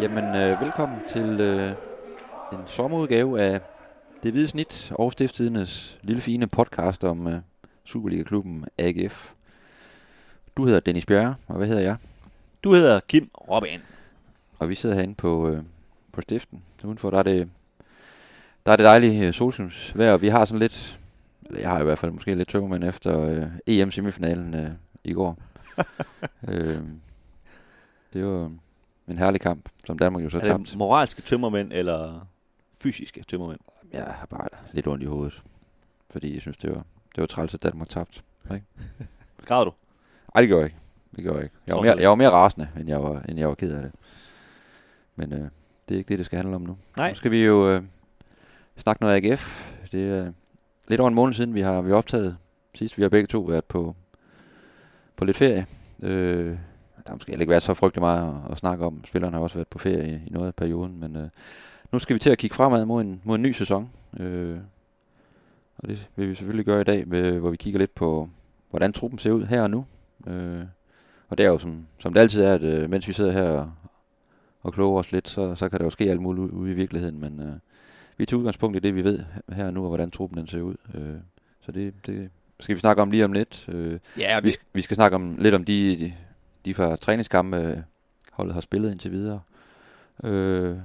Jamen, øh, velkommen til øh, en sommerudgave af Det Hvide Snit Stiftstidernes lille fine podcast om øh, Superliga-klubben AGF. Du hedder Dennis Bjerre, og hvad hedder jeg? Du hedder Kim Robin. Og vi sidder herinde på, øh, på stiften. Udenfor der er det, der er det dejlige øh, solskinsvejr, og vi har sådan lidt, eller jeg har i hvert fald måske lidt tømmermænd efter øh, EM-semifinalen øh, i går. øh, det var en herlig kamp, som Danmark jo så er tabt. det moralske tømmermænd eller fysiske tømmermænd? Jeg har bare lidt ondt i hovedet, fordi jeg synes, det var, det var træls, at Danmark tabte. Ikke? Græder du? Ej, det gjorde jeg ikke. Det gjorde jeg ikke. Jeg var, mere, jeg var mere rasende, end jeg var, end jeg var ked af det. Men øh, det er ikke det, det skal handle om nu. Nej. Nu skal vi jo øh, snakke noget AGF. Det er lidt over en måned siden, vi har, vi har optaget sidst. Vi har begge to været på, på lidt ferie. Øh, der har måske heller ikke været så frygtelig meget at, at snakke om. Spillerne har også været på ferie i, i noget af perioden. Men øh, nu skal vi til at kigge fremad mod en, mod en ny sæson. Øh, og det vil vi selvfølgelig gøre i dag, med, hvor vi kigger lidt på, hvordan truppen ser ud her og nu. Øh, og det er jo som, som det altid er, at øh, mens vi sidder her og, og kloger os lidt, så, så kan der jo ske alt muligt ude i virkeligheden. Men øh, vi tager udgangspunkt i det, vi ved her og nu, og hvordan truppen den ser ud. Øh, så det, det skal vi snakke om lige om lidt. Øh, Ja, vi, skal, vi skal snakke om lidt om de, de, de fra træningskampe, øh, holdet har spillet indtil videre. Øh,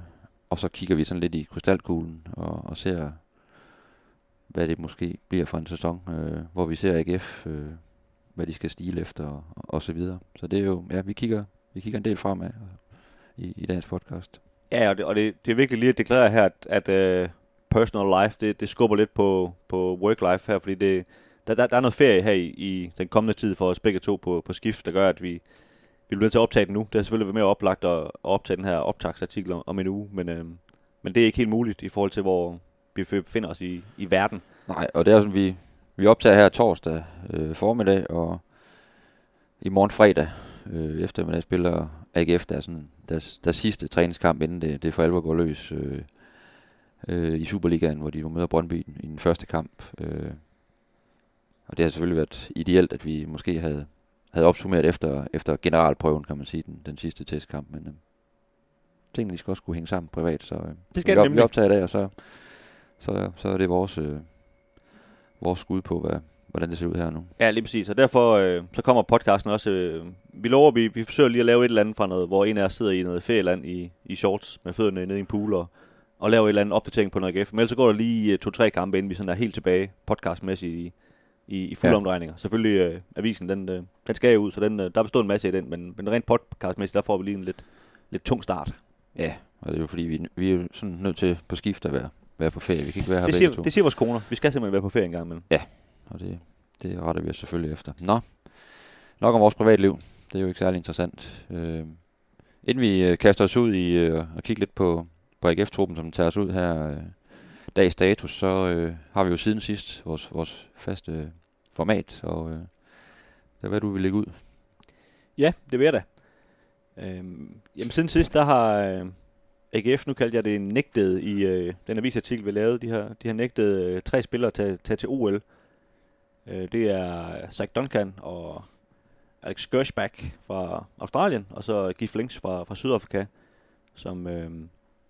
og så kigger vi sådan lidt i krystalkuglen og, og ser, hvad det måske bliver for en sæson, øh, hvor vi ser AGF, øh, hvad de skal stile efter og, og så videre. Så det er jo, ja, vi kigger, vi kigger en del fremad i, i dagens podcast. Ja, og det, og det, det er vigtigt lige at deklarere her, at, at uh, personal life, det, det skubber lidt på, på work life her, fordi det, der, der, der er noget ferie her i, i den kommende tid for os begge to på, på skift, der gør, at vi, vi bliver nødt til at optage den nu. Det har selvfølgelig været mere oplagt at, at optage den her optagsartikel om, en uge, men, øh, men det er ikke helt muligt i forhold til, hvor vi befinder os i, i verden. Nej, og det er sådan, vi, vi optager her torsdag øh, formiddag, og i morgen fredag øh, eftermiddag spiller AGF der sådan deres, deres sidste træningskamp, inden det, det for alvor går løs øh, øh, i Superligaen, hvor de nu møder Brøndby i den, i den første kamp. Øh, og det har selvfølgelig været ideelt, at vi måske havde, havde opsummeret efter, efter generalprøven, kan man sige, den, den sidste testkamp, men øh, tingene de skal også kunne hænge sammen privat, så øh, Det skal vi, det op, vi optager i dag, og så, så, så er det vores, øh, vores skud på, hvad, hvordan det ser ud her nu. Ja, lige præcis. Og derfor øh, så kommer podcasten også. Øh, vi lover, vi, vi forsøger lige at lave et eller andet fra noget, hvor en af os sidder i noget ferieland i, i shorts med fødderne nede i en pool og, og laver et eller andet opdatering på noget AGF. Men ellers så går der lige øh, to-tre kampe, inden vi sådan er helt tilbage podcastmæssigt i, i, i fulde Ja. ja. omdrejninger. Selvfølgelig øh, avisen, den, øh, den skal jo ud, så den, øh, der består en masse i den, men, men rent podcastmæssigt, der får vi lige en lidt, lidt tung start. Ja, og det er jo fordi, vi, vi er jo sådan nødt til på skift at være, være på ferie. Vi kan ikke være her Det siger, to. det siger vores koner. Vi skal simpelthen være på ferie en gang imellem. Og det, det retter vi os selvfølgelig efter. Nå, nok om vores privatliv. Det er jo ikke særlig interessant. Øh, inden vi øh, kaster os ud i øh, og kigge lidt på, på AGF-truppen, som tager os ud her øh, dags status, så øh, har vi jo siden sidst vores, vores faste format, og øh, det er hvad du vil lægge ud. Ja, det vil jeg da. Øhm, jamen siden sidst, der har øh, AGF, nu kaldte jeg det nægtet i øh, den avisartikel, vi lavede, de har, de har nægtet øh, tre spillere at tage, tage til OL. Øh, det er Zach Duncan og Alex Gershback fra Australien, og så Gif Links fra, fra Sydafrika, som øh,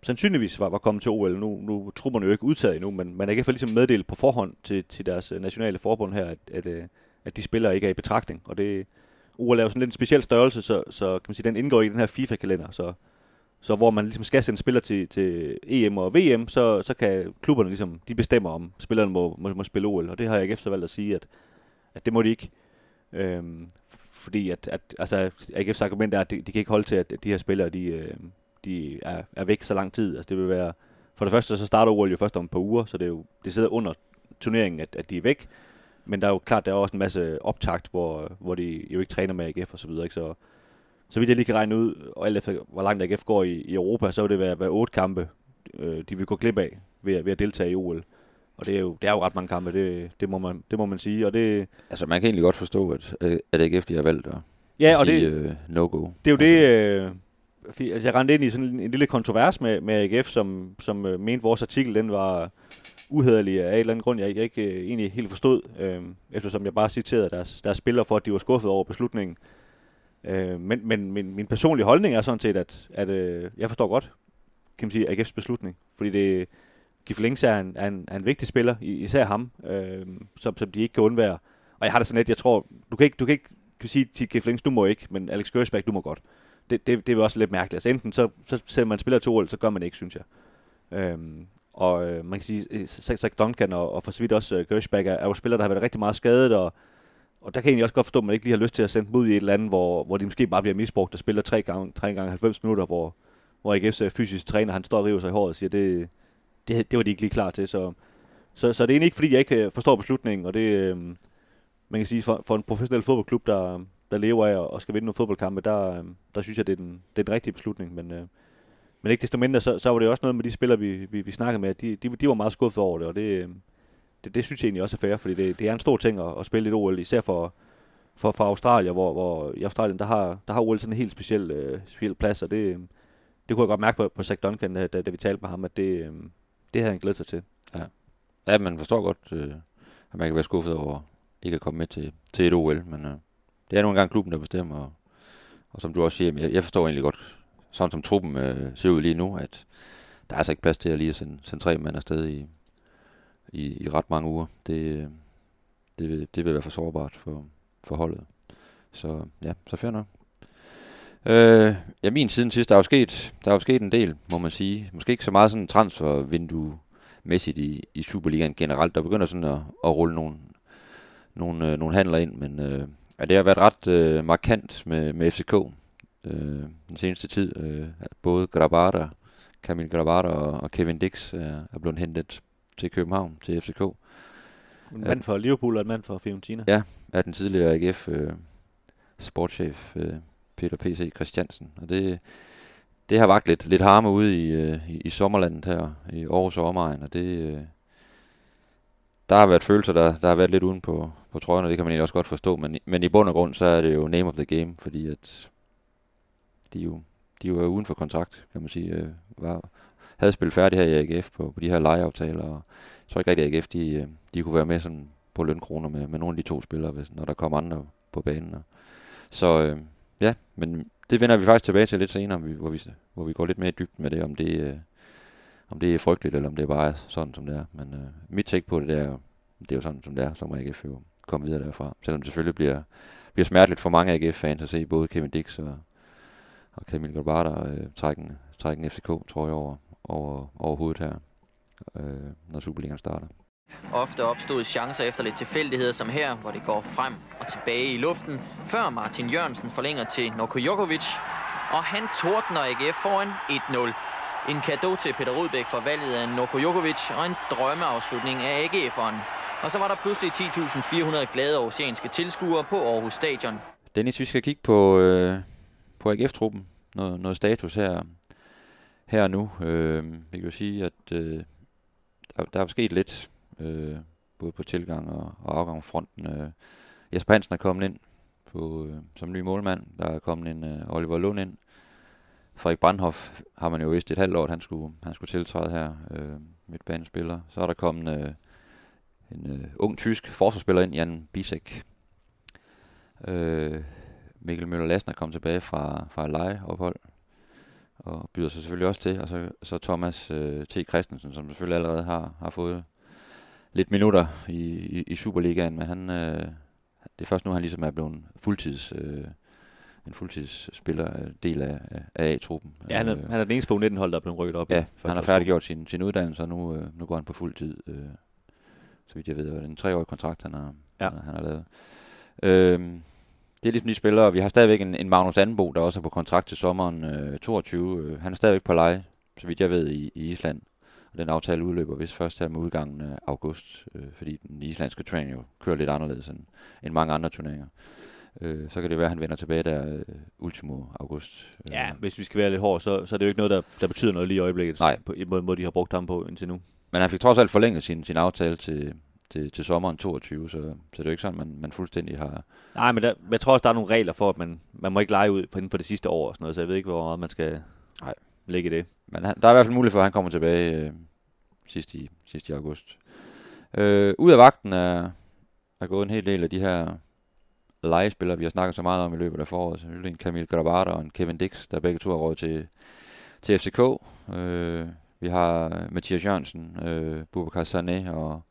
sandsynligvis var, var kommet til OL. Nu, nu er trupperne jo ikke udtaget endnu, men man er i hvert fald ligesom meddelt på forhånd til, til deres øh, nationale forbund her, at, at, øh, at de spillere ikke er i betragtning, og det OL er jo sådan lidt en speciel størrelse, så, så kan man sige, den indgår i den her FIFA-kalender, så, så hvor man ligesom skal sende spillere til, til EM og VM, så, så kan klubberne ligesom, de bestemmer om spillerne må, må, må spille OL, og det har jeg efter valgt at sige, at, at det må de ikke. Øhm, fordi at, at altså, AGF's argument er, at de, de kan ikke holde til, at de her spillere, de, øh, de er, er væk så lang tid. Altså det vil være, for det første så starter OL jo først om et par uger, så det er jo, det sidder under turneringen, at, at de er væk. Men der er jo klart, der er også en masse optakt, hvor, hvor de jo ikke træner med AGF og så videre. Ikke? Så, så vidt jeg lige kan regne ud, og alt efter hvor langt AGF går i, i Europa, så vil det være, være otte kampe, øh, de vil gå glip af ved, at- ved at deltage i OL. Og det er jo, det er jo ret mange kampe, det, det, må, man, det må man sige. Og det, Altså, man kan egentlig godt forstå, at, øh, at AGF de har valgt at ja, og sige det, øh, no-go. Det er jo altså, det, øh, altså jeg rendte ind i sådan en, en lille kontrovers med, med AGF, som, som øh, mente, vores artikel den var uhederlig af en eller anden grund, jeg, jeg ikke øh, egentlig helt forstod, øh, eftersom jeg bare citerede deres, deres spillere for, at de var skuffet over beslutningen. Øh, men men min, min personlige holdning er sådan set, at, at øh, jeg forstår godt, kan man sige, AGF's beslutning. Fordi det, Giflings er en, er, en, er en vigtig spiller, især ham, øh, som, som de ikke kan undvære. Og jeg har det sådan lidt, jeg tror, du kan ikke, du kan ikke kan sige til Giflings, du må ikke, men Alex Gørsbæk, du må godt. Det, det, det er også lidt mærkeligt. Altså enten så, så sender man spiller to så gør man det ikke, synes jeg. Øhm, og øh, man kan sige, øh, Zach Duncan og, og for så vidt også uh, Gershback er, er jo spillere, der har været rigtig meget skadet, og, og der kan jeg egentlig også godt forstå, at man ikke lige har lyst til at sende dem ud i et eller andet, hvor, hvor de måske bare bliver misbrugt og spiller tre gange, tre gange 90 minutter, hvor, hvor AGF's øh, fysisk træner, han står og river sig i håret og siger, det, det, det var de ikke lige klar til. Så, så, så det er egentlig ikke, fordi jeg ikke forstår beslutningen, og det, øh, man kan sige, for, for en professionel fodboldklub, der, der lever af og skal vinde nogle fodboldkampe, der, øh, der synes jeg, det er den, det er den rigtige beslutning. Men, øh, men ikke desto mindre, så, så var det også noget med de spillere, vi, vi, vi snakkede med, de, de, de var meget skuffet over det, og det, øh, det, det synes jeg egentlig også er fair, fordi det, det er en stor ting at, at spille et OL, især for, for, for Australien, hvor, hvor i Australien, der har, der har OL sådan en helt speciel, øh, speciel plads, og det, øh, det kunne jeg godt mærke på, på Zach Duncan, da, da vi talte med ham, at det, øh, det havde han glædet sig til. Ja, ja man forstår godt, øh, at man kan være skuffet over ikke at komme med til, til et OL, men øh, det er nu engang klubben, der bestemmer, og, og som du også siger, jeg, jeg forstår egentlig godt, sådan som truppen øh, ser ud lige nu, at der er altså ikke plads til at lige sende, sende tre mand afsted i, i, i ret mange uger. Det, øh, det, det vil være for sårbart for, for holdet. Så ja, så fair nok. Øh, ja, min siden sidst, der er jo sket, der er jo sket en del, må man sige. Måske ikke så meget sådan transfervindue mæssigt i, i Superligaen generelt. Der begynder sådan at, at rulle nogle, nogle, øh, nogle handler ind, men øh, ja, det har været ret øh, markant med, med FCK øh, den seneste tid. Øh, både Grabada, Camille Grabada og, og Kevin Dix er, er blevet hentet til København, til FCK. En mand for Liverpool og en mand for Fiorentina. Ja, er den tidligere AGF øh, sportschef øh, Peter P.C. Christiansen. Og det, det har vagt lidt, lidt harme ude i, øh, i, i sommerlandet her, i Aarhus og omegn, og det, øh, der har været følelser, der, der har været lidt uden på, på trøjen, og det kan man egentlig også godt forstå, men, men i bund og grund, så er det jo name of the game, fordi at de jo, de jo er uden for kontrakt, kan man sige, øh, var, havde spillet færdigt her i AGF på, på de her lejeaftaler, og så ikke rigtig, AGF de, øh, de kunne være med sådan på lønkroner med, med nogle af de to spillere, hvis, når der kom andre på banen. Og, så øh, ja, men det vender vi faktisk tilbage til lidt senere, hvor vi, hvor vi går lidt mere i dybden med det, om det, øh, om det er frygteligt, eller om det er bare sådan, som det er. Men øh, mit take på det, det er, det er jo sådan, som det er, så må AGF jo komme videre derfra. Selvom det selvfølgelig bliver, bliver smerteligt for mange AGF-fans at se både Kevin Dix og, og Camille Gilbert øh, trække, en, trække en FCK, tror jeg, over, over, over hovedet her, øh, når Superligaen starter. Ofte opstod chancer efter lidt tilfældigheder som her, hvor det går frem og tilbage i luften, før Martin Jørgensen forlænger til Noko Jokovic, og han tordner AGF foran 1-0. En kado til Peter Rudbæk for valget af Noko Jokovic og en drømmeafslutning af AGF'eren. Og så var der pludselig 10.400 glade oceanske tilskuere på Aarhus Stadion. Dennis, vi skal kigge på, øh, på AGF-truppen. Noget, noget status her, her nu. Øh, vi kan jo sige, at øh, der, der er sket lidt øh, både på tilgang og, og afgangsfronten. Øh, Jesper Hansen er kommet ind på, øh, som ny målmand. Der er kommet en øh, Oliver Lund ind. Frederik Brandhoff har man jo vist et halvt år, at han skulle, han skulle tiltræde her, øh, midtbanespiller. Så er der kommet øh, en øh, ung tysk forsvarsspiller ind, Jan Bisek. Øh, Mikkel Møller Lassen er kommet tilbage fra, fra lejeophold og byder sig selvfølgelig også til. Og så, så Thomas øh, T. Christensen, som selvfølgelig allerede har, har fået lidt minutter i, i, i Superligaen, men han, øh, det er først nu, han ligesom er blevet fuldtids, øh, en fuldtidsspiller, øh, del af, af A-truppen. Ja, han er, øh, han er den eneste på 19-hold, der er blevet rykket op. Ja, han har færdiggjort sin, sin uddannelse, og nu, øh, nu går han på fuld tid. Øh, så vidt jeg ved, det er en treårig kontrakt, han har, ja. han, han har lavet. Øh, det er ligesom de spillere, vi har stadigvæk en, en Magnus Anbo, der også er på kontrakt til sommeren øh, 22. Øh, han er stadigvæk på leje, så vidt jeg ved, i, i Island. Og den aftale udløber vist først her med udgangen af august, øh, fordi den islandske træning jo kører lidt anderledes end, end mange andre turneringer. Øh, så kan det være, at han vender tilbage der øh, ultimo august. Øh. Ja, hvis vi skal være lidt hårde, så, så er det jo ikke noget, der, der betyder noget lige i øjeblikket. Nej. På en måde, måde, de har brugt ham på indtil nu. Men han fik trods alt forlænget sin, sin aftale til, til, til sommeren 22, så, så det er jo ikke sådan, man, man fuldstændig har... Nej, men der, jeg tror også, der er nogle regler for, at man, man må ikke lege ud inden for det sidste år og sådan noget, så jeg ved ikke, hvor meget man skal Nej. lægge i det. Men han, der er i hvert fald mulighed for, at han kommer tilbage øh, sidst, i, sidst i august. Øh, ud af vagten er, er gået en hel del af de her legespillere, vi har snakket så meget om i løbet af foråret. En Camille Grabata og en Kevin Dix, der begge to har råd til, til FCK. Øh, vi har Mathias Jørgensen, øh, Bubakar Sané og,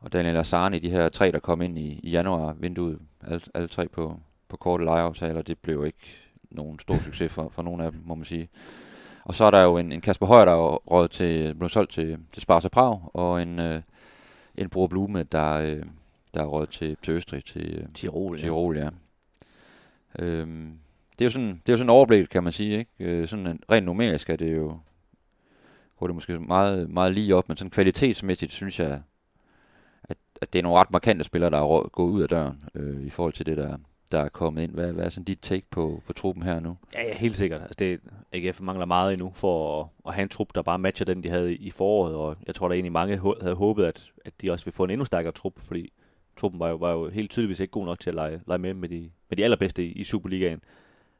og Daniel Asani, de her tre, der kom ind i, i januar-vinduet. Alle, alle tre på, på korte lejeaftaler. Det blev ikke nogen stor succes for, for nogen af dem, må man sige. Og så er der jo en, en Kasper Højer, der er råd til, blev solgt til, til Sparta Prag, og en, øh, en Bror Blume, der, øh, der er råd til, til Østrig, til øh, Tirol, Tirol ja. Øhm, det er jo sådan, det er jo sådan en overblik, kan man sige, ikke? Øh, sådan en, rent numerisk er det jo, går det måske meget, meget lige op, men sådan kvalitetsmæssigt synes jeg, at, at det er nogle ret markante spillere, der er gået ud af døren, øh, i forhold til det, der, der er kommet ind. Hvad, hvad er sådan dit take på, på truppen her nu? Ja, ja helt sikkert. Altså, det, AGF mangler meget endnu for at, at have en trup, der bare matcher den, de havde i foråret, og jeg tror, der egentlig mange havde håbet, at, at de også ville få en endnu stærkere trup, fordi truppen var jo, var jo helt tydeligvis ikke god nok til at lege, lege med med de, med de allerbedste i, i Superligaen.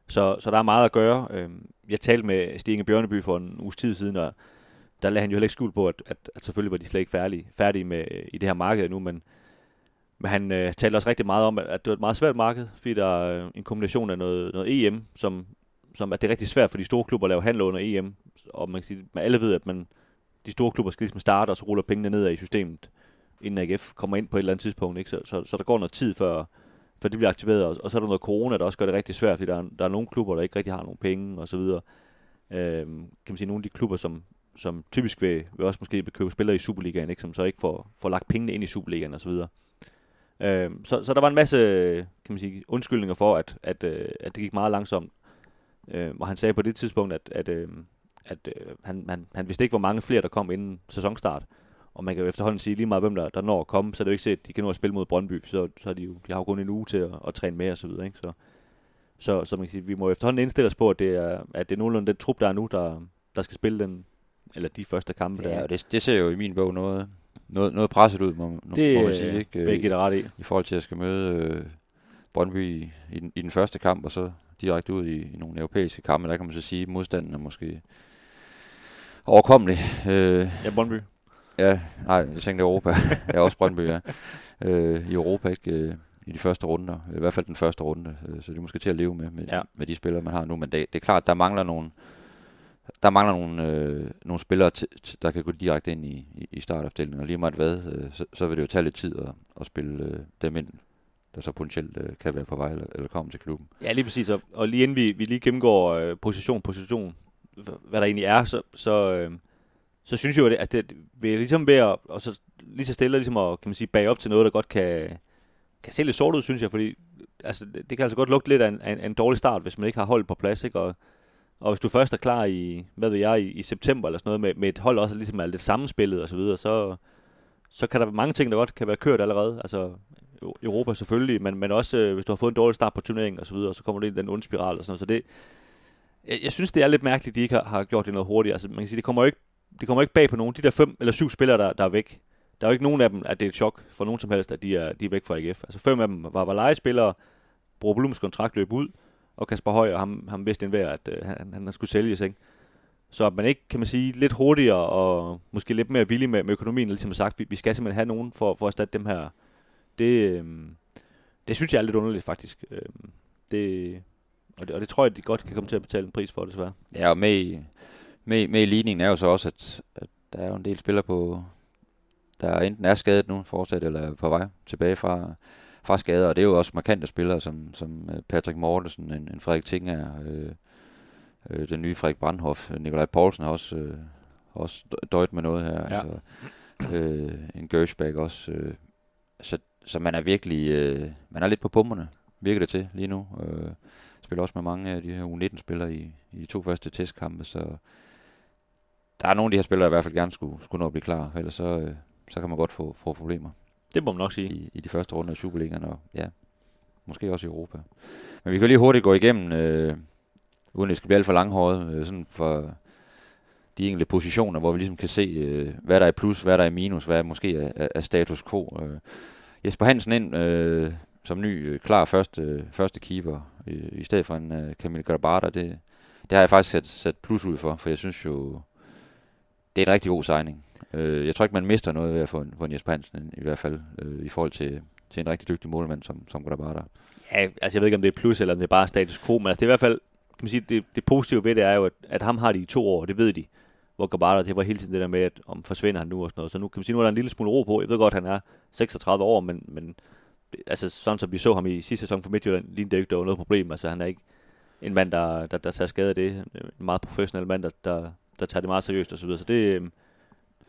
Så, så der er meget at gøre. Øhm, jeg talte med Stine Bjørneby for en uges tid siden, og der lagde han jo heller ikke skuld på, at, at, at selvfølgelig var de slet ikke færdige, færdige med, i det her marked nu, men men han øh, talte også rigtig meget om, at det var et meget svært marked, fordi der er en kombination af noget, noget EM, som, som at det er rigtig svært for de store klubber at lave handler under EM. Og man kan sige, at alle ved, at man, de store klubber skal ligesom starte, og så ruller pengene ned i systemet, inden AGF kommer ind på et eller andet tidspunkt. Ikke? Så, så, så der går noget tid, før, før det bliver aktiveret. Og, og så er der noget corona, der også gør det rigtig svært, fordi der er, der er nogle klubber, der ikke rigtig har nogen penge og så videre. Øhm, kan man sige, nogle af de klubber, som, som typisk vil, vil også måske købe spillere i Superligaen, ikke? som så ikke får, får lagt pengene ind i Superligaen og så videre. Øh, så, så der var en masse kan man sige, undskyldninger for, at, at, øh, at det gik meget langsomt. Øh, og han sagde på det tidspunkt, at, at, øhm, at, at han, han, han vidste ikke, hvor mange flere, der kom inden sæsonstart. Og man kan jo efterhånden sige lige meget, hvem der, der når at komme, så er det jo ikke set, at de kan nå at spille mod Brøndby, så, så er de, jo, de har jo kun en uge til at, at træne med og så videre. Ikke? Så, så, så man kan sige, vi må efterhånden indstille os på, at det er, at det er nogenlunde den trup, der er nu, der, der skal spille den, eller de første kampe. Ja, der. det, det ser jo i min bog noget, noget, noget presset ud, må, det, må man sige. Ikke? Det vil jeg ret i. I forhold til, at jeg skal møde øh, Brøndby i, i, den, i den første kamp, og så direkte ud i, i nogle europæiske kampe. Der kan man så sige, at modstanden er måske overkommelig. Øh, ja, Brøndby. Ja, nej, jeg tænkte Europa. jeg er også Brøndby, ja. Øh, I Europa, ikke? Øh, i de første runder. I hvert fald den første runde. Øh, så det er måske til at leve med, med, ja. med de spillere, man har nu. Men det, det er klart, der mangler nogle, der mangler nogle, øh, nogle spillere, der kan gå direkte ind i, i, i startopstillingen, og lige meget hvad, øh, så, så vil det jo tage lidt tid at, at spille øh, dem ind, der så potentielt øh, kan være på vej eller, eller komme til klubben. Ja, lige præcis, og, og lige inden vi, vi lige gennemgår øh, position, position, hvad der egentlig er, så, så, øh, så synes jeg jo, at det, vi er ligesom ved at, og så lige så stille ligesom at, kan man sige, bage op til noget, der godt kan, kan se lidt sort ud, synes jeg, fordi altså, det, det kan altså godt lugte lidt af en, en, en dårlig start, hvis man ikke har holdt på plads, ikke? Og, og hvis du først er klar i, hvad ved jeg, i, i september eller sådan noget, med, med et hold også ligesom er lidt sammenspillet og så videre, så, så kan der være mange ting, der godt kan være kørt allerede. Altså e-, Europa selvfølgelig, men, men også øh, hvis du har fået en dårlig start på turneringen og så videre, så kommer du ind i den onde spiral og sådan noget. Så det, jeg, jeg synes, det er lidt mærkeligt, at de ikke har, har gjort det noget hurtigt. Altså man kan sige, det kommer jo ikke, det kommer ikke bag på nogen. De der fem eller syv spillere, der, der er væk, der er jo ikke nogen af dem, at det er et chok for nogen som helst, at de er, de er væk fra AGF. Altså fem af dem var, var legespillere, Bro Blums kontrakt løb ud, og Kasper Høj, og ham, ham vidste enhver, at øh, han, han skulle sælges, ikke? Så at man ikke, kan man sige, lidt hurtigere og måske lidt mere villig med, med økonomien, ligesom sagt, vi, vi skal simpelthen have nogen for, for at erstatte dem her. Det, øh, det synes jeg er lidt underligt, faktisk. Øh, det, og, det, og det tror jeg, de godt kan komme til at betale en pris for, desværre. Ja, og med i, med, med i ligningen er jo så også, at, at der er jo en del spillere på, der enten er skadet nu fortsat, eller er på vej tilbage fra, fra skader, og det er jo også markante spillere, som, som øh, Patrick Mortensen, en, en Frederik Tinger, øh, øh, den nye Frederik Brandhoff, Nikolaj Poulsen har også, øh, også døjt med noget her, ja. altså, øh, en Gershback også, øh, så, så man er virkelig, øh, man er lidt på pumperne, virker det til lige nu, øh, spiller også med mange af de her U19-spillere i, i to første testkampe, så der er nogle af de her spillere, der i hvert fald gerne skulle, skulle nå at blive klar, ellers så, øh, så kan man godt få, få problemer. Det må man nok sige. I, i de første runder af Superligaen, og ja, måske også i Europa. Men vi kan lige hurtigt gå igennem, øh, uden det skal blive alt for langhåret, øh, sådan for de enkelte positioner, hvor vi ligesom kan se, øh, hvad der er plus, hvad der er minus, hvad er måske er, er status quo. Øh. Jesper Hansen ind øh, som ny, øh, klar første, første keeper, øh, i stedet for en øh, Camille Grabata, det, det har jeg faktisk sat, sat plus ud for, for jeg synes jo, det er en rigtig god signing. Øh, jeg tror ikke, man mister noget ved at få en, få en Jesper Hansen, i hvert fald, øh, i forhold til, til en rigtig dygtig målmand, som, som Grabata. Ja, altså jeg ved ikke, om det er plus, eller om det er bare status quo, men altså det er i hvert fald, kan man sige, det, det positive ved det er jo, at, at ham har de i to år, det ved de. Hvor Gabata, det var hele tiden det der med, at om forsvinder han nu og sådan noget. Så nu kan man sige, nu er der en lille smule ro på. Jeg ved godt, at han er 36 år, men, men altså sådan som vi så ham i sidste sæson for Midtjylland, lige det ikke, der var noget problem. Altså han er ikke en mand, der, der, der tager skade af det. En meget professionel mand, der, der, der tager det meget seriøst og så videre. Så det, øhm,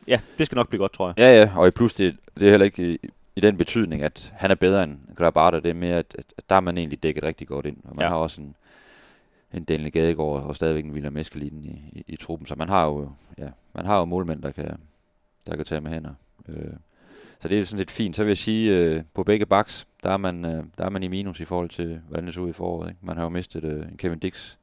ja, det skal nok blive godt, tror jeg. Ja, ja, og i plus, det, det er heller ikke i, i den betydning, at han er bedre end Grabata. Det er mere, at, at der er man egentlig dækket rigtig godt ind. Og man ja. har også en, en Daniel Gadegaard og stadigvæk en William Eskelinen i, i, i, truppen. Så man har jo, ja, man har jo målmænd, der kan, der kan tage med hænder. Øh, så det er sådan lidt fint. Så vil jeg sige, øh, på begge baks, der er, man, øh, der er man i minus i forhold til, hvordan det så ud i foråret. Ikke? Man har jo mistet øh, en Kevin Dix,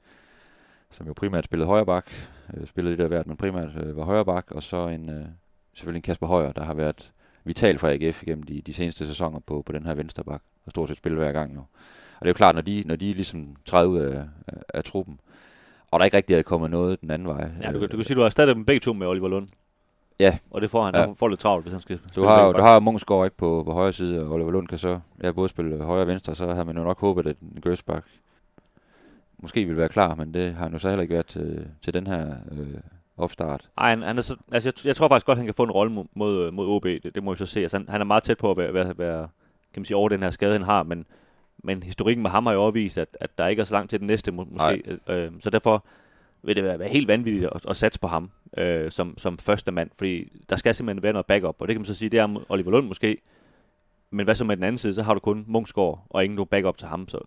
som jo primært spillede højre bak, øh, spillede lidt af hvert, men primært øh, var højre bak, og så en, øh, selvfølgelig en Kasper Højer, der har været vital for AGF igennem de, de seneste sæsoner på, på den her venstre bak, og stort set spillet hver gang jo. Og det er jo klart, når de, når de ligesom træder ud af, af, af truppen, og der ikke rigtig er kommet noget den anden vej. Ja, du, du kan sige, du har erstattet dem begge to med Oliver Lund. Ja. Og det får han, ja. får lidt travlt, hvis han skal Du har, du har Mungsgaard ikke på, på højre side, og Oliver Lund kan så ja, både spille højre og venstre, så har man jo nok håbet, at en Gøsbak måske vil være klar, men det har han jo så heller ikke været til, til den her øh, opstart. Nej, han, han er så, altså jeg, jeg, tror faktisk godt, han kan få en rolle mod, mod OB, det, det må vi så se. Altså, han, han er meget tæt på at være, være, være kan man sige, over den her skade, han har, men, men historikken med ham har jo overvist, at, at der ikke er så langt til den næste, må, måske. Øh, så derfor vil det være, være helt vanvittigt at, at satse på ham øh, som, som første mand, fordi der skal simpelthen være noget backup, og det kan man så sige, det er Oliver Lund måske, men hvad så med den anden side, så har du kun Munchsgaard og ingen backup til ham, så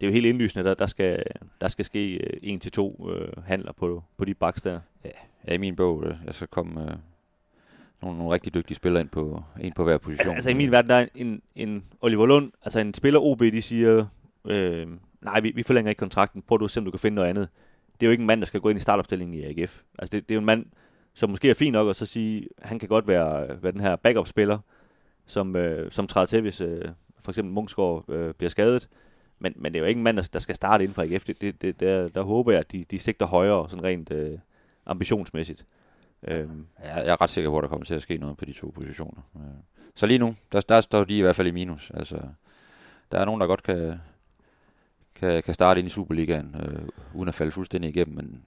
det er jo helt indlysende, at der, skal, der skal ske øh, en til to øh, handler på, på de baks der. Ja, ja, i min bog, øh, jeg skal komme øh, nogle, nogle rigtig dygtige spillere ind på, en på hver position. Altså, altså i min verden, der er en, en Oliver Lund, altså en spiller OB, de siger, øh, nej, vi, vi forlænger ikke kontrakten, prøv du at se, om du kan finde noget andet det er jo ikke en mand, der skal gå ind i startopstillingen i AGF. Altså det, det er jo en mand, som måske er fin nok at så sige, han kan godt være, være den her backup-spiller, som, øh, som træder til, hvis øh, for eksempel Munchsgaard øh, bliver skadet. Men, men det er jo ikke en mand, der, skal starte inden for AGF. Det, det, det, der, der håber jeg, at de, de sigter højere, sådan rent øh, ambitionsmæssigt. Øhm. Ja, jeg er ret sikker på, at der kommer til at ske noget på de to positioner. Så lige nu, der, der står de i hvert fald i minus. Altså, der er nogen, der godt kan, kan, kan starte ind i Superligaen, øh, uden at falde fuldstændig igennem, men,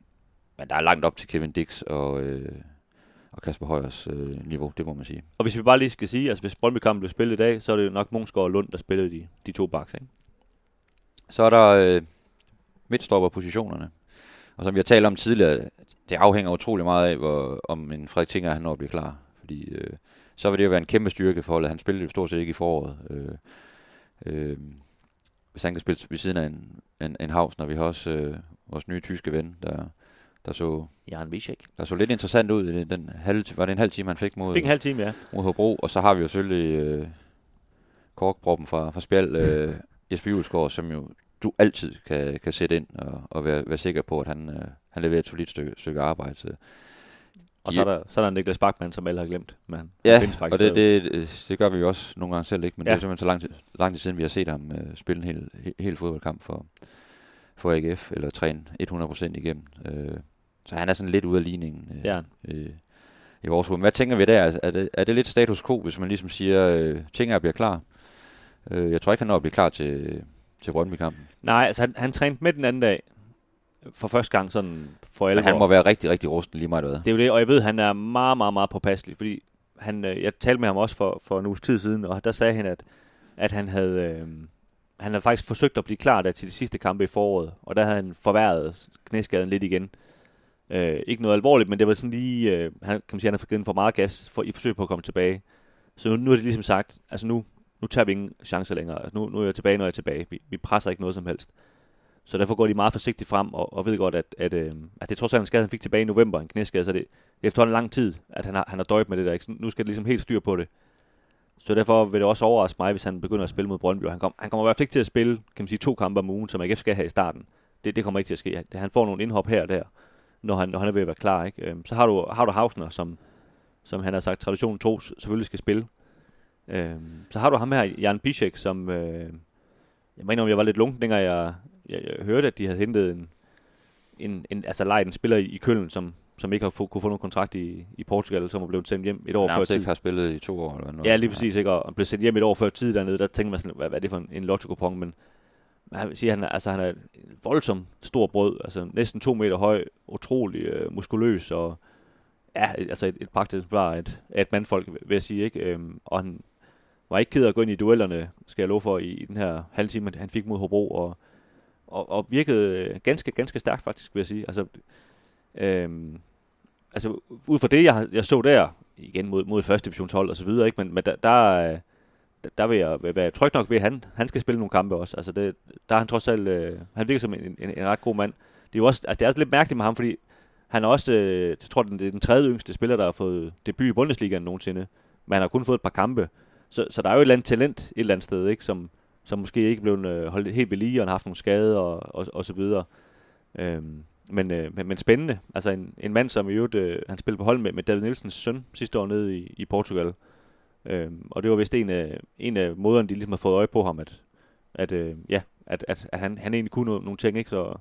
men der er langt op til Kevin Dix og, øh, og Kasper Højers øh, niveau, det må man sige. Og hvis vi bare lige skal sige, altså hvis Brøndby-kampen blev spillet i dag, så er det jo nok Mungsgaard og Lund, der spillede de, de to baks, ikke? Så er der øh, midtstopper-positionerne. Og som vi har talt om tidligere, det afhænger utrolig meget af, hvor, om en Frederik Tinger han når bliver klar. Fordi øh, så vil det jo være en kæmpe styrke for holdet. Han spillede jo stort set ikke i foråret. Øh, øh, hvis han kan spille ved siden af en, en, en havs, når vi har også øh, vores nye tyske ven, der, der så, Jan Wiesek. der så lidt interessant ud. I den halv, var det en halv time, han fik mod, fik en halv time, ja. mod Hobro, og så har vi jo selvfølgelig øh, korkproppen fra, fra Spjald, øh, Jesper Julesgaard, som jo du altid kan, kan sætte ind og, og være, være sikker på, at han, øh, han leverer et solidt stykke, stykke arbejde. Så og så er, der, så er der Niklas Bachmann, som alle har glemt. Men han, ja, han faktisk, og det, det, det, gør vi jo også nogle gange selv, ikke? men ja. det er simpelthen så lang tid, lang tid siden, vi har set ham uh, spille en hel, he, hel fodboldkamp for, for AGF, eller træne 100% igennem. Uh, så han er sådan lidt ude af ligningen uh, ja. uh, i vores hoved. Hvad tænker vi der? Er, det, er det lidt status quo, hvis man ligesom siger, uh, ting er bliver klar? Uh, jeg tror ikke, han når at blive klar til, til Brøndby-kampen. Nej, altså han, han trænede med den anden dag, for første gang sådan for alle. han må være rigtig, rigtig rusten lige meget hvad. Det er jo det, og jeg ved, han er meget, meget, meget påpasselig, fordi han, øh, jeg talte med ham også for, for en uges tid siden, og der sagde han, at, at han havde... Øh, han havde faktisk forsøgt at blive klar der til de sidste kampe i foråret, og der havde han forværret knæskaden lidt igen. Øh, ikke noget alvorligt, men det var sådan lige, øh, han, kan man sige, han har fået for meget gas for, i forsøg på at komme tilbage. Så nu, nu er det ligesom sagt, altså nu, nu tager vi ingen chancer længere. Altså nu, nu er jeg tilbage, når jeg er tilbage. Vi, vi presser ikke noget som helst. Så derfor går de meget forsigtigt frem, og, og ved godt, at, at, øh, at det er trods alt en skade, han fik tilbage i november, en knæskade, så det, det er efterhånden lang tid, at han har, han har døjet med det der. Ikke? Nu skal det ligesom helt styr på det. Så derfor vil det også overraske mig, hvis han begynder at spille mod Brøndby. Han, kom, han kommer i hvert fald ikke til at spille kan man sige, to kampe om ugen, som AGF skal have i starten. Det, det kommer ikke til at ske. Han får nogle indhop her og der, når han, når han er ved at være klar. Ikke? Øhm, så har du, har du Hausner, som, som han har sagt, traditionen tro selvfølgelig skal spille. Øhm, så har du ham her, Jan Bischek, som... Øh, jeg mener, om jeg var lidt lunken, dengang jeg, jeg, jeg hørte, at de havde hentet en, en, en altså lejet en spiller i, i Køln, som som ikke har få, kunne få nogen kontrakt i, i Portugal, som er blevet sendt hjem et år før tid. ikke har spillet i to år. Eller noget. Ja, lige præcis. Ikke? Og blev sendt hjem et år før tid dernede. Der tænker man sådan, hvad, hvad er det for en, en lotto Men han siger, han, altså, han er voldsom stor brød. Altså næsten to meter høj, utrolig øh, muskuløs og ja, altså et, et praktisk bare et, et mandfolk, vil jeg sige. Ikke? Øhm, og han var ikke ked af at gå ind i duellerne, skal jeg love for, i, i den her halve time, han fik mod Hobro. Og, og, og virkede øh, ganske, ganske stærkt faktisk, vil jeg sige. Altså, øhm, altså ud fra det, jeg, jeg så der, igen mod, mod første divisionshold og så videre, ikke? men, men der, der, øh, der vil jeg være tryg nok ved, at han, han skal spille nogle kampe også. Altså det, der er han trods alt, øh, han virker som en, en, en, ret god mand. Det er jo også, altså det er også lidt mærkeligt med ham, fordi han er også, øh, jeg tror, det er den tredje yngste spiller, der har fået debut i Bundesligaen nogensinde, men han har kun fået et par kampe. Så, så der er jo et eller andet talent et eller andet sted, ikke? Som, som måske ikke blev øh, holdt helt ved lige, og har haft nogle skader og, og, og så videre. Øhm, men, øh, men, men spændende. Altså en, en mand, som i øvrigt, øh, han spillede på hold med, med David Nielsens søn sidste år nede i, i Portugal. Øhm, og det var vist en af, en af måderne, de ligesom har fået øje på ham, at, at, øh, ja, at, at, at han, han egentlig kunne nogle, nogle ting, ikke? Så,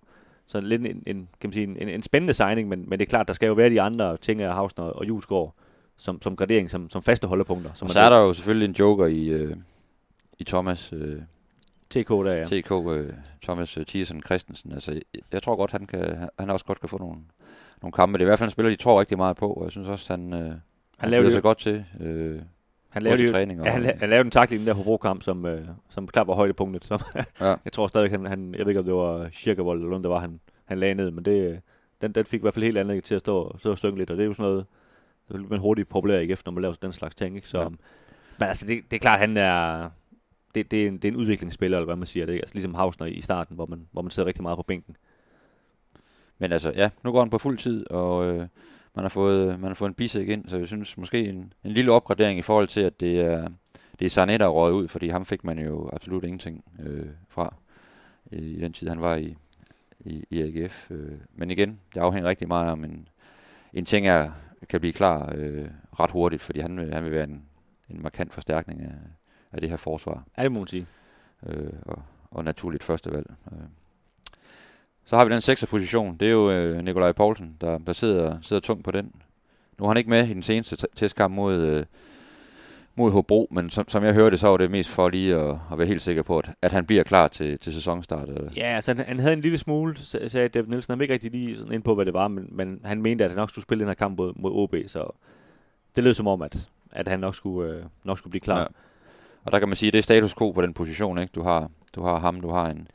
så lidt en, en, kan man sige, en, en spændende signing, men, men det er klart, der skal jo være de andre ting af Havsner og Julesgaard som, som gradering, som, som faste holdepunkter. Som og så er der jo selvfølgelig en joker i, øh, i Thomas øh, TK der, ja. TK, øh, Thomas øh, Thiersen Christensen. Altså, jeg, jeg tror godt, han, kan, han også godt kan få nogle, nogle kampe. Det er i hvert fald en spiller, de tror rigtig meget på, og jeg synes også, han, øh, han, han lavede sig godt til. Øh, han lavede, jo, træning og, han, han lavede en takling i den der Hobro-kamp, som, øh, som klart var højdepunktet. Som, ja. jeg tror stadig, han, han, jeg ved ikke, om det var Kirkevold eller noget, der var, han, han lagde ned, men det, den, den fik i hvert fald helt andet til at stå, stå og stynge lidt, og det er jo sådan noget, det er man hurtigt populær ikke efter, når man laver den slags ting. Ikke? Så, ja. Men altså, det, det er klart, han er, det, det, er en, det er en udviklingsspiller, eller hvad man siger. Det er altså ligesom Hausner i starten, hvor man, hvor man sidder rigtig meget på bænken. Men altså, ja, nu går han på fuld tid, og øh, man, har fået, man har fået en bisæk ind, så jeg synes måske en, en lille opgradering i forhold til, at det er, det er Sarnet, der er ud, fordi ham fik man jo absolut ingenting øh, fra i, i den tid, han var i, i, i AGF. Øh. Men igen, det afhænger rigtig meget om en, en ting er, kan blive klar øh, ret hurtigt, fordi han, vil, han vil være en, en markant forstærkning af, af det her forsvar. Ja, det må man sige. Øh, og, og naturligt første valg. Øh. Så har vi den sekser position. Det er jo øh, Nikolaj Poulsen, der, der sidder, sidder tungt på den. Nu er han ikke med i den seneste testkamp mod, øh, mod Hobro, men som, som jeg hørte, så var det mest for lige at, at være helt sikker på, at, at han bliver klar til, til sæsonstart. Ja, altså han, han havde en lille smule, sagde David Nielsen. Han var ikke rigtig lige sådan ind på, hvad det var, men, men han mente, at han nok skulle spille den her kamp mod, mod OB, så det lød som om, at, at han nok skulle, øh, nok skulle blive klar. Ja. Og der kan man sige, at det er status quo på den position. Ikke? Du, har, du har ham, du har en,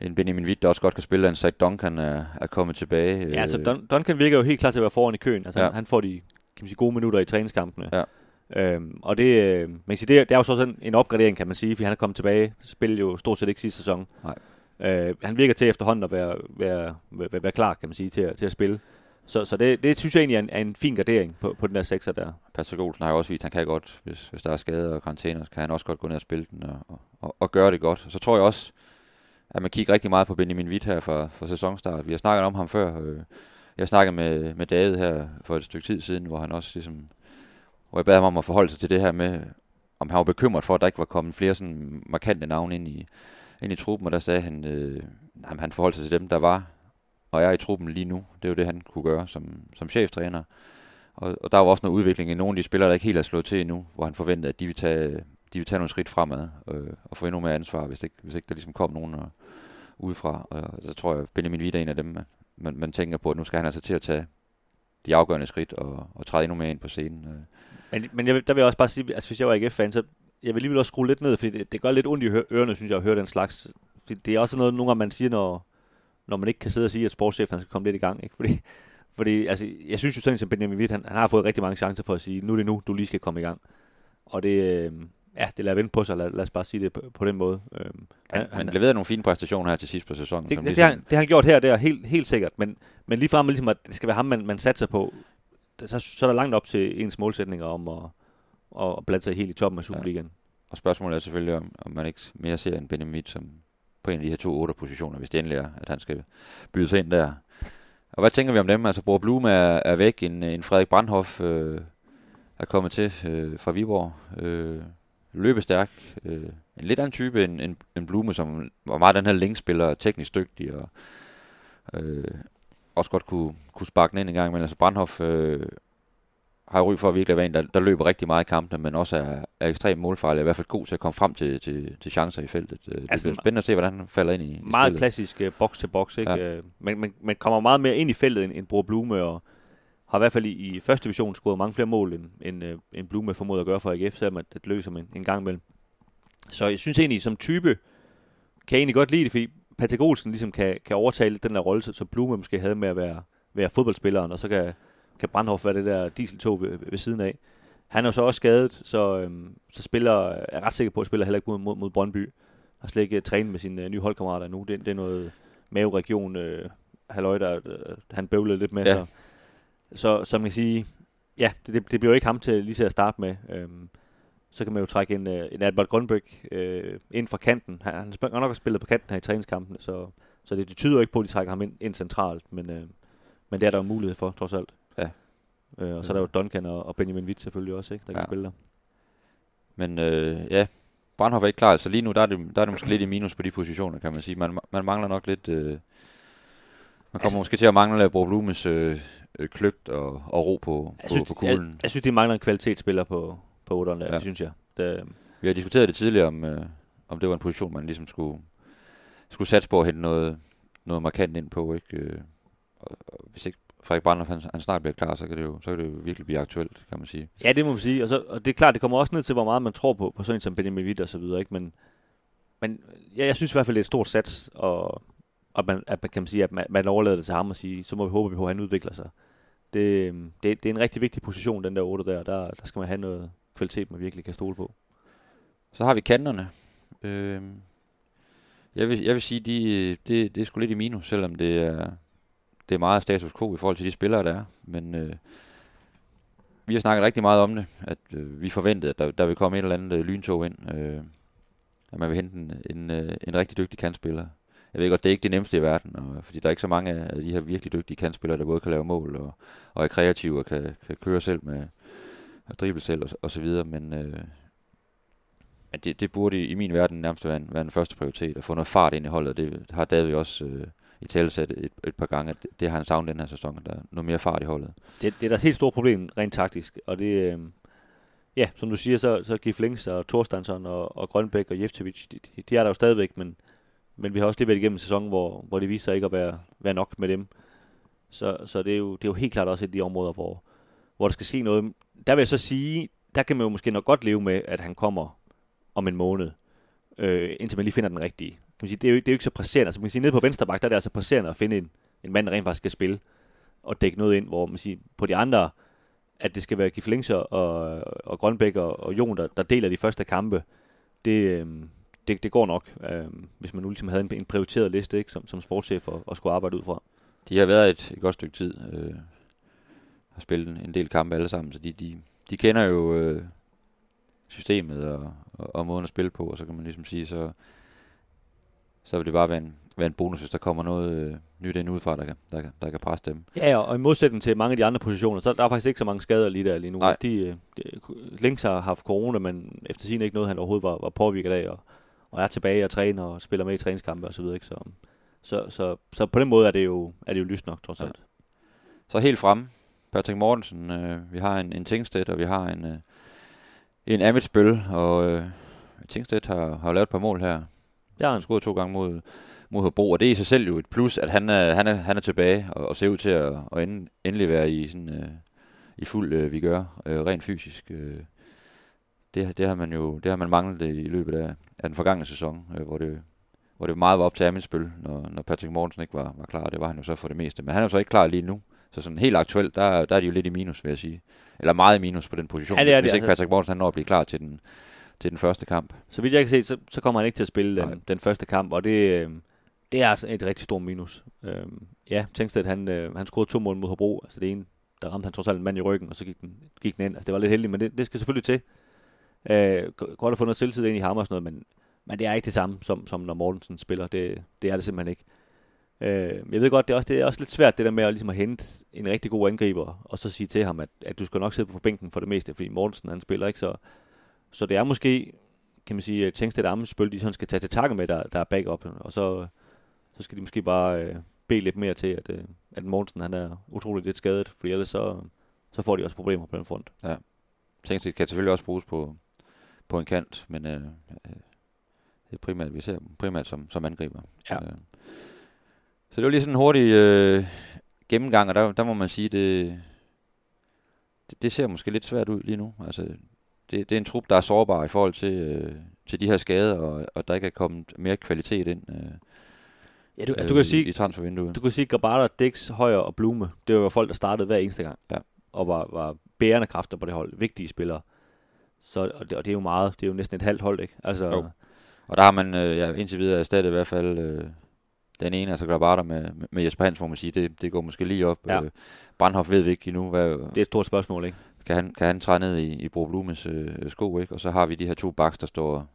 en Benjamin Witt, der også godt kan spille, en Zach Duncan er, er kommet tilbage. Ja, altså Dun- Duncan virker jo helt klar til at være foran i køen. Altså ja. han, han får de kan man sige, gode minutter i træningskampene. Ja. Øhm, og det, øh, man kan sige, det, er, det er jo så sådan en opgradering, kan man sige, fordi han er kommet tilbage, spillede jo stort set ikke sidste sæson. Nej. Øh, han virker til efterhånden at være, være, være, være klar, kan man sige, til, til at spille. Så, så det, det synes jeg egentlig er en, er en fin gradering på, på den der sekser der. Patrick Olsen har jo også vist, at han kan godt, hvis, hvis der er skader og karantæner, kan han også godt gå ned og spille den og, og, og gøre det godt. Så tror jeg også, at man kigger rigtig meget på Benjamin Witt her for, for sæsonstart. Vi har snakket om ham før. Øh, jeg snakkede med, med David her for et stykke tid siden, hvor han også ligesom hvor jeg bad ham om at forholde sig til det her med, om han var bekymret for, at der ikke var kommet flere sådan markante navne ind i, ind i truppen, og der sagde han, øh, nej, han forholdt sig til dem, der var og er i truppen lige nu. Det er jo det, han kunne gøre som, som cheftræner. Og, og der var også noget udvikling i nogle af de spillere, der ikke helt er slået til endnu, hvor han forventede, at de vil tage, de vil tage nogle skridt fremad øh, og få endnu mere ansvar, hvis ikke, hvis ikke der ligesom kom nogen og, udefra. Og så tror jeg, Benjamin Vida er en af dem, man, man, man tænker på, at nu skal han altså til at tage de afgørende skridt og, og træde endnu mere ind på scenen. Øh. Men, men jeg, der vil jeg også bare sige, altså, hvis jeg var AGF-fan, så jeg vil alligevel også skrue lidt ned, fordi det, det gør lidt ondt i ørerne, synes jeg, at høre den slags. Det er også noget, nogle gange man siger, når, når man ikke kan sidde og sige, at sportschefen skal komme lidt i gang. Ikke? Fordi, fordi altså, jeg synes jo sådan, som Benjamin Witt, han, han har fået rigtig mange chancer for at sige, nu er det nu, du lige skal komme i gang. Og det, øh, ja, det lader vente på sig, lad, lad os bare sige det på, på den måde. Øh, han, han, han leverede nogle fine præstationer her til sidst på sæsonen. Det, som det, ligesom... det, har, det har han gjort her og der, helt, helt sikkert. Men, men lige frem ligesom, at det skal være ham, man, man satser på, så, så er der langt op til ens målsætninger om at, at blande sig helt i toppen af Superligaen. Ja. Og spørgsmålet er selvfølgelig, om, om man ikke mere ser en Benjamin som på en af de her to otte positioner, hvis det endelig er, at han skal byde sig ind der. Og hvad tænker vi om dem? Altså, Bror Blume er, er væk, en, en Frederik Brandhoff øh, er kommet til øh, fra Viborg. Øh, løbestærk. Øh, en lidt anden type end, end, end Blume, som var meget den her længspiller, teknisk dygtig og, øh, også godt kunne, kunne sparke den ind en gang, men altså Brandhoff øh, har ry for at virkelig være en, der, der løber rigtig meget i kampene, men også er, er ekstremt målfarlig, i hvert fald god til at komme frem til, til, til chancer i feltet. Øh, det altså, bliver spændende at se, hvordan han falder ind i, i Meget spillet. klassisk box til box, ikke? Ja. Uh, men, men, men kommer meget mere ind i feltet end, end Bror Blume, og har i hvert fald i, i første division scoret mange flere mål, end, end, uh, end Blume formoder at gøre for AGF, selvom det løser man en gang imellem. Så jeg synes egentlig, som type, kan jeg egentlig godt lide det, fordi Patrick Olsen ligesom kan, kan overtale den der rolle, som Blume måske havde med at være, være fodboldspilleren, og så kan, kan Brandhoff være det der dieseltog ved, ved siden af. Han er jo så også skadet, så, øhm, så spiller, er jeg ret sikker på, at spiller heller ikke mod, mod, mod Brøndby. Har slet ikke trænet med sine øh, nye holdkammerater nu. Det, det er noget maveregion, øh, halløj, der øh, han bøvlede lidt med. Ja. Så, så, så man kan sige, ja, det, det bliver jo ikke ham til lige til at starte med. Øhm, så kan man jo trække en, øh, en Albert Grønbæk øh, ind fra kanten. Han, han har nok spillet på kanten her i træningskampen, så, så det, det tyder ikke på, at de trækker ham ind, ind centralt, men, øh, men det er der jo mulighed for, trods alt. Ja. Øh, og så er der jo Duncan og, og Benjamin Witt selvfølgelig også, ikke, der ja. kan spille der. Men øh, ja, Brandhoff er ikke klar, så lige nu der er, det, der er det måske lidt i minus på de positioner, kan man sige. Man, man mangler nok lidt... Øh, man kommer altså, måske til at mangle at bruge Blumes øh, øh, kløgt og, og ro på, på, synes, på kuglen. Jeg, jeg synes, de mangler en kvalitetsspiller på, på 8'eren der, ja. det synes jeg. Det, Vi har diskuteret det tidligere, om, øh, om det var en position, man ligesom skulle, skulle satse på at hente noget, noget markant ind på. Ikke? Øh, og, og hvis ikke Frederik Brandhoff, han, han snart bliver klar, så kan, det jo, så kan det jo virkelig blive aktuelt, kan man sige. Ja, det må man sige. Og, så, og det er klart, det kommer også ned til, hvor meget man tror på, på sådan en som Benjamin Witt og så videre. Ikke? Men, men ja, jeg synes i hvert fald, det er et stort sats, og, og man, at man kan man sige, at man, man overlader det til ham og sige, så må vi håbe på, at han udvikler sig. Det, øhm, det, det er en rigtig vigtig position, den der 8 der. Der, der skal man have noget kvalitet, man virkelig kan stole på. Så har vi kanterne. Øh, jeg, vil, jeg vil sige, de, det, det er sgu lidt i minus, selvom det er, det er meget status quo i forhold til de spillere, der er. Men øh, vi har snakket rigtig meget om det, at øh, vi forventede, at der, der vil komme et eller andet øh, lyntog ind. Øh, at man vil hente en, en, øh, en rigtig dygtig kantspiller. Jeg ved godt, det er ikke det nemmeste i verden, og, fordi der er ikke så mange af de her virkelig dygtige kantspillere, der både kan lave mål og, og er kreative og kan, kan køre selv med og drible selv og, og så videre. Men, øh, men det, det burde i, i min verden nærmest være en, være en første prioritet, at få noget fart ind i holdet. Det har David også øh, i talesat et, et par gange, at det, det har han savnet den her sæson, at der er noget mere fart i holdet. Det, det er da et helt stort problem rent taktisk, og det, øh, ja, som du siger, så, så Gif Links og Thorstansson og, og Grønbæk og Jeftovic, de, de, de er der jo stadigvæk, men, men vi har også lige været igennem en sæson, hvor, hvor det viser sig ikke at være, være nok med dem. Så, så det, er jo, det er jo helt klart også et af de områder, hvor, hvor der skal ske noget. Der vil jeg så sige, der kan man jo måske nok godt leve med, at han kommer om en måned, øh, indtil man lige finder den rigtige kan man sige, det, er jo, det er jo ikke så presserende. Altså, man kan sige, nede på venstre bak, der er det altså presserende at finde en, en mand, der rent faktisk skal spille og dække noget ind, hvor man siger, på de andre, at det skal være Giflinger og, og Grønbæk og, og Jon, der, der deler de første kampe, det, øh, det, det går nok, øh, hvis man nu ligesom havde en, en prioriteret liste ikke, som, som sportschef og, og skulle arbejde ud fra. De har været et, et godt stykke tid, øh, har spillet en, en del kampe alle sammen, så de, de, de kender jo øh, systemet og, og, og måden at spille på, og så kan man ligesom sige, så så vil det bare være en, være en bonus, hvis der kommer noget øh, nyt ind udefra, der kan, der, kan, der kan presse dem. Ja, og i modsætning til mange af de andre positioner, så der er faktisk ikke så mange skader lige der lige nu. Nej. De, øh, de, Links har haft corona, men efter sin ikke noget, han overhovedet var, var påvirket af, og, og er tilbage og træner og spiller med i træningskampe og så? Så, så, så, så på den måde er det jo, er det jo lyst nok, trods alt. Ja. Så helt frem, Patrick Mortensen, øh, vi har en, en Tingstedt, og vi har en, øh, en Amitsbøl, og øh, Tingstedt har, har lavet et par mål her har han scoret to gange mod, mod Hobro, og det er i sig selv jo et plus, at han er, han er, han er tilbage og, og ser ud til at, at end, endelig være i, sådan, uh, i fuld uh, vi gør uh, rent fysisk. Uh, det, det, har man jo det har man manglet i løbet af, af den forgangne sæson, uh, hvor det hvor det meget var op til Amitsbøl, når, når Patrick Mortensen ikke var, var klar. Det var han jo så for det meste. Men han er jo så ikke klar lige nu. Så sådan helt aktuelt, der, der er de jo lidt i minus, vil jeg sige. Eller meget i minus på den position. Ja, det er Hvis det, ikke altså. Patrick Mortensen han når at blive klar til den, til den første kamp. Så vidt jeg kan se, så, så kommer han ikke til at spille den, den første kamp, og det, øh, det er altså et rigtig stort minus. Øh, ja, Tænkstedt, han, øh, han scorede to mål mod Hobro, altså det ene, der ramte han trods alt en mand i ryggen, og så gik den, gik den ind. Altså det var lidt heldigt, men det, det skal selvfølgelig til. Øh, godt at få noget selvtid ind i ham og sådan noget, men, men det er ikke det samme, som, som når Mortensen spiller. Det, det er det simpelthen ikke. Øh, jeg ved godt, det er, også, det er også lidt svært det der med at, ligesom at hente en rigtig god angriber, og så sige til ham, at, at du skal nok sidde på bænken for det meste, fordi Mortensen han spiller ikke så, så det er måske, kan man sige, Tengstedt Amensbøl, de sådan skal tage til takke med, der, der er backup, og så, så skal de måske bare, øh, bede lidt mere til, at, øh, at Mortensen han er utroligt lidt skadet, for ellers så, så får de også problemer på den front. Ja. Tænk kan selvfølgelig også bruges på, på en kant, men øh, øh, det er primært, vi ser dem primært som, som angriber. Ja. Øh. Så det var lige sådan en hurtig øh, gennemgang, og der, der må man sige, det, det, det ser måske lidt svært ud lige nu. Altså, det, det er en trup, der er sårbar i forhold til, øh, til de her skader, og, og der ikke er kommet mere kvalitet ind øh, Ja, du, altså, du kan i, sige, i transfervinduet. Du kan sige, Grabata, Dix, Højer og Blume, det var folk, der startede hver eneste gang. Ja. Og var, var bærende kræfter på det hold. Vigtige spillere. Så, og, det, og det er jo meget. Det er jo næsten et halvt hold, ikke? Altså, Jo. Og der har man øh, ja, indtil videre erstattet i hvert fald øh, den ene, altså Grabata med, med, med Jesper Hans, hvor man siger, det, det går måske lige op. Ja. Øh, Brandhoff ved vi ikke endnu, hvad, det er et stort spørgsmål, ikke? kan, han, kan han træde ned i, i Bro Blumes øh, sko, ikke? Og så har vi de her to baks, der står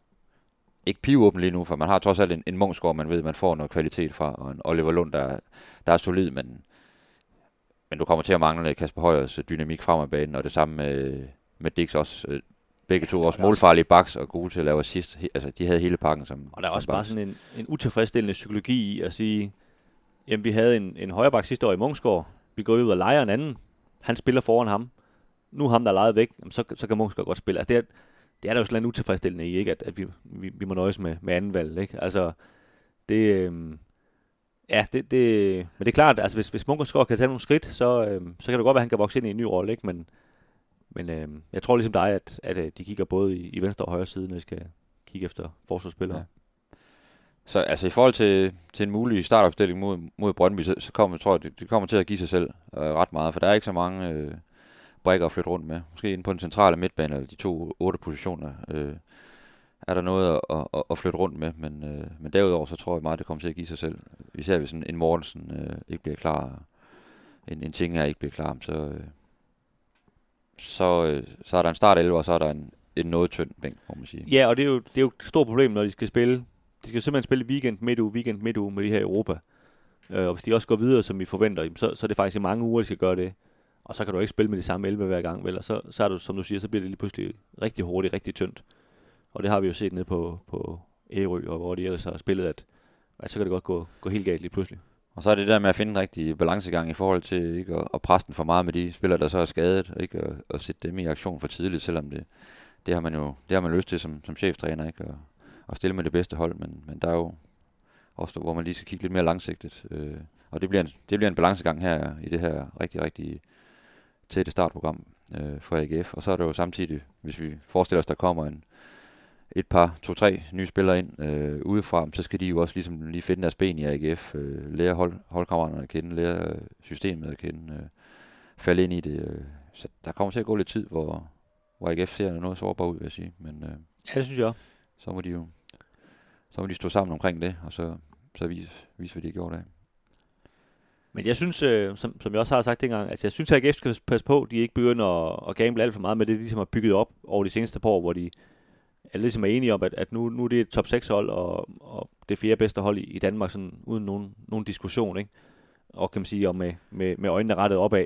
ikke pivåben lige nu, for man har trods alt en, en Munchsgaard, man ved, man får noget kvalitet fra, og en Oliver Lund, der, der er solid, men, men du kommer til at mangle Kasper Højers dynamik frem af banen, og det samme med, med Dix også. Øh, Begge to også målfarlige baks og gode til at lave assist. Altså, de havde hele pakken som Og der er også bare sådan en, en utilfredsstillende psykologi i at sige, jamen vi havde en, en højreback sidste år i Munchsgaard. Vi går ud og leger en anden. Han spiller foran ham. Nu er ham, der er lejet væk, jamen, så, så kan Munchsgaard godt spille. Altså, det, er, det er der jo sådan en utilfredsstillende i, ikke? At, at vi, vi, vi må nøjes med, med anden valg. Ikke? Altså, det, øhm, ja, det, det, men det er klart, altså hvis, hvis Munchsgaard kan tage nogle skridt, så, øhm, så kan det godt være, at han kan vokse ind i en ny rolle. Ikke? Men, men øh, jeg tror ligesom dig, at, at øh, de kigger både i, i venstre og højre side, når de skal kigge efter forsvarsspillere. Ja. Så altså i forhold til, til en mulig startopstilling mod, mod Brøndby, så, så kommer, tror jeg, det, det kommer til at give sig selv øh, ret meget, for der er ikke så mange øh, brækker at flytte rundt med. Måske inde på den centrale midtbane, eller de to otte positioner, øh, er der noget at, at, at flytte rundt med, men, øh, men derudover så tror jeg meget, det kommer til at give sig selv. Især hvis en, en Mortensen øh, ikke bliver klar, en, en ting er ikke bliver klar, så, øh, så, øh, så er der en start 11, og så er der en, en noget tynd bænk, må man sige. Ja, og det er, jo, det er jo et stort problem, når de skal spille. De skal simpelthen spille weekend, midtuge, weekend, midtuge med de her Europa. Øh, og hvis de også går videre, som vi forventer, så, så er det faktisk i mange uger, de skal gøre det. Og så kan du ikke spille med de samme 11 hver gang, vel? Og så, så er du, som du siger, så bliver det lige pludselig rigtig hurtigt, rigtig tyndt. Og det har vi jo set ned på, på Ærø, og hvor de ellers har spillet, at, at så kan det godt gå, gå helt galt lige pludselig. Og så er det der med at finde en rigtig balancegang i forhold til ikke at, at presse den for meget med de spillere, der så er skadet, og ikke at, at sætte dem i aktion for tidligt, selvom det, det har man jo det har man lyst til som, som cheftræner, ikke? Og, at stille med det bedste hold, men, men der er jo også, hvor man lige skal kigge lidt mere langsigtet. Øh, og det bliver, en, det bliver en balancegang her i det her rigtig, rigtig tætte startprogram øh, for AGF. Og så er det jo samtidig, hvis vi forestiller os, der kommer en, et par, to-tre nye spillere ind øh, udefra, så skal de jo også ligesom lige finde deres ben i AGF, øh, lære hold, holdkammeraterne at kende, lære øh, systemet at kende, øh, falde ind i det. Øh. Så der kommer til at gå lidt tid, hvor, hvor AGF ser noget sårbar ud, vil jeg sige. Men øh, Ja, det synes jeg så må de jo så må de stå sammen omkring det, og så, så vise, vise, hvad de har gjort af. Men jeg synes, øh, som, som jeg også har sagt dengang, altså jeg synes, at AGF skal passe på, de ikke begynder at, at gamble alt for meget med det, de ligesom har bygget op over de seneste par år, hvor de er ligesom er enige om, at, at nu, nu er det et top 6 hold, og, og det fjerde bedste hold i, i Danmark, sådan, uden nogen, nogen diskussion, ikke? Og kan man sige, og med, med, med øjnene rettet opad.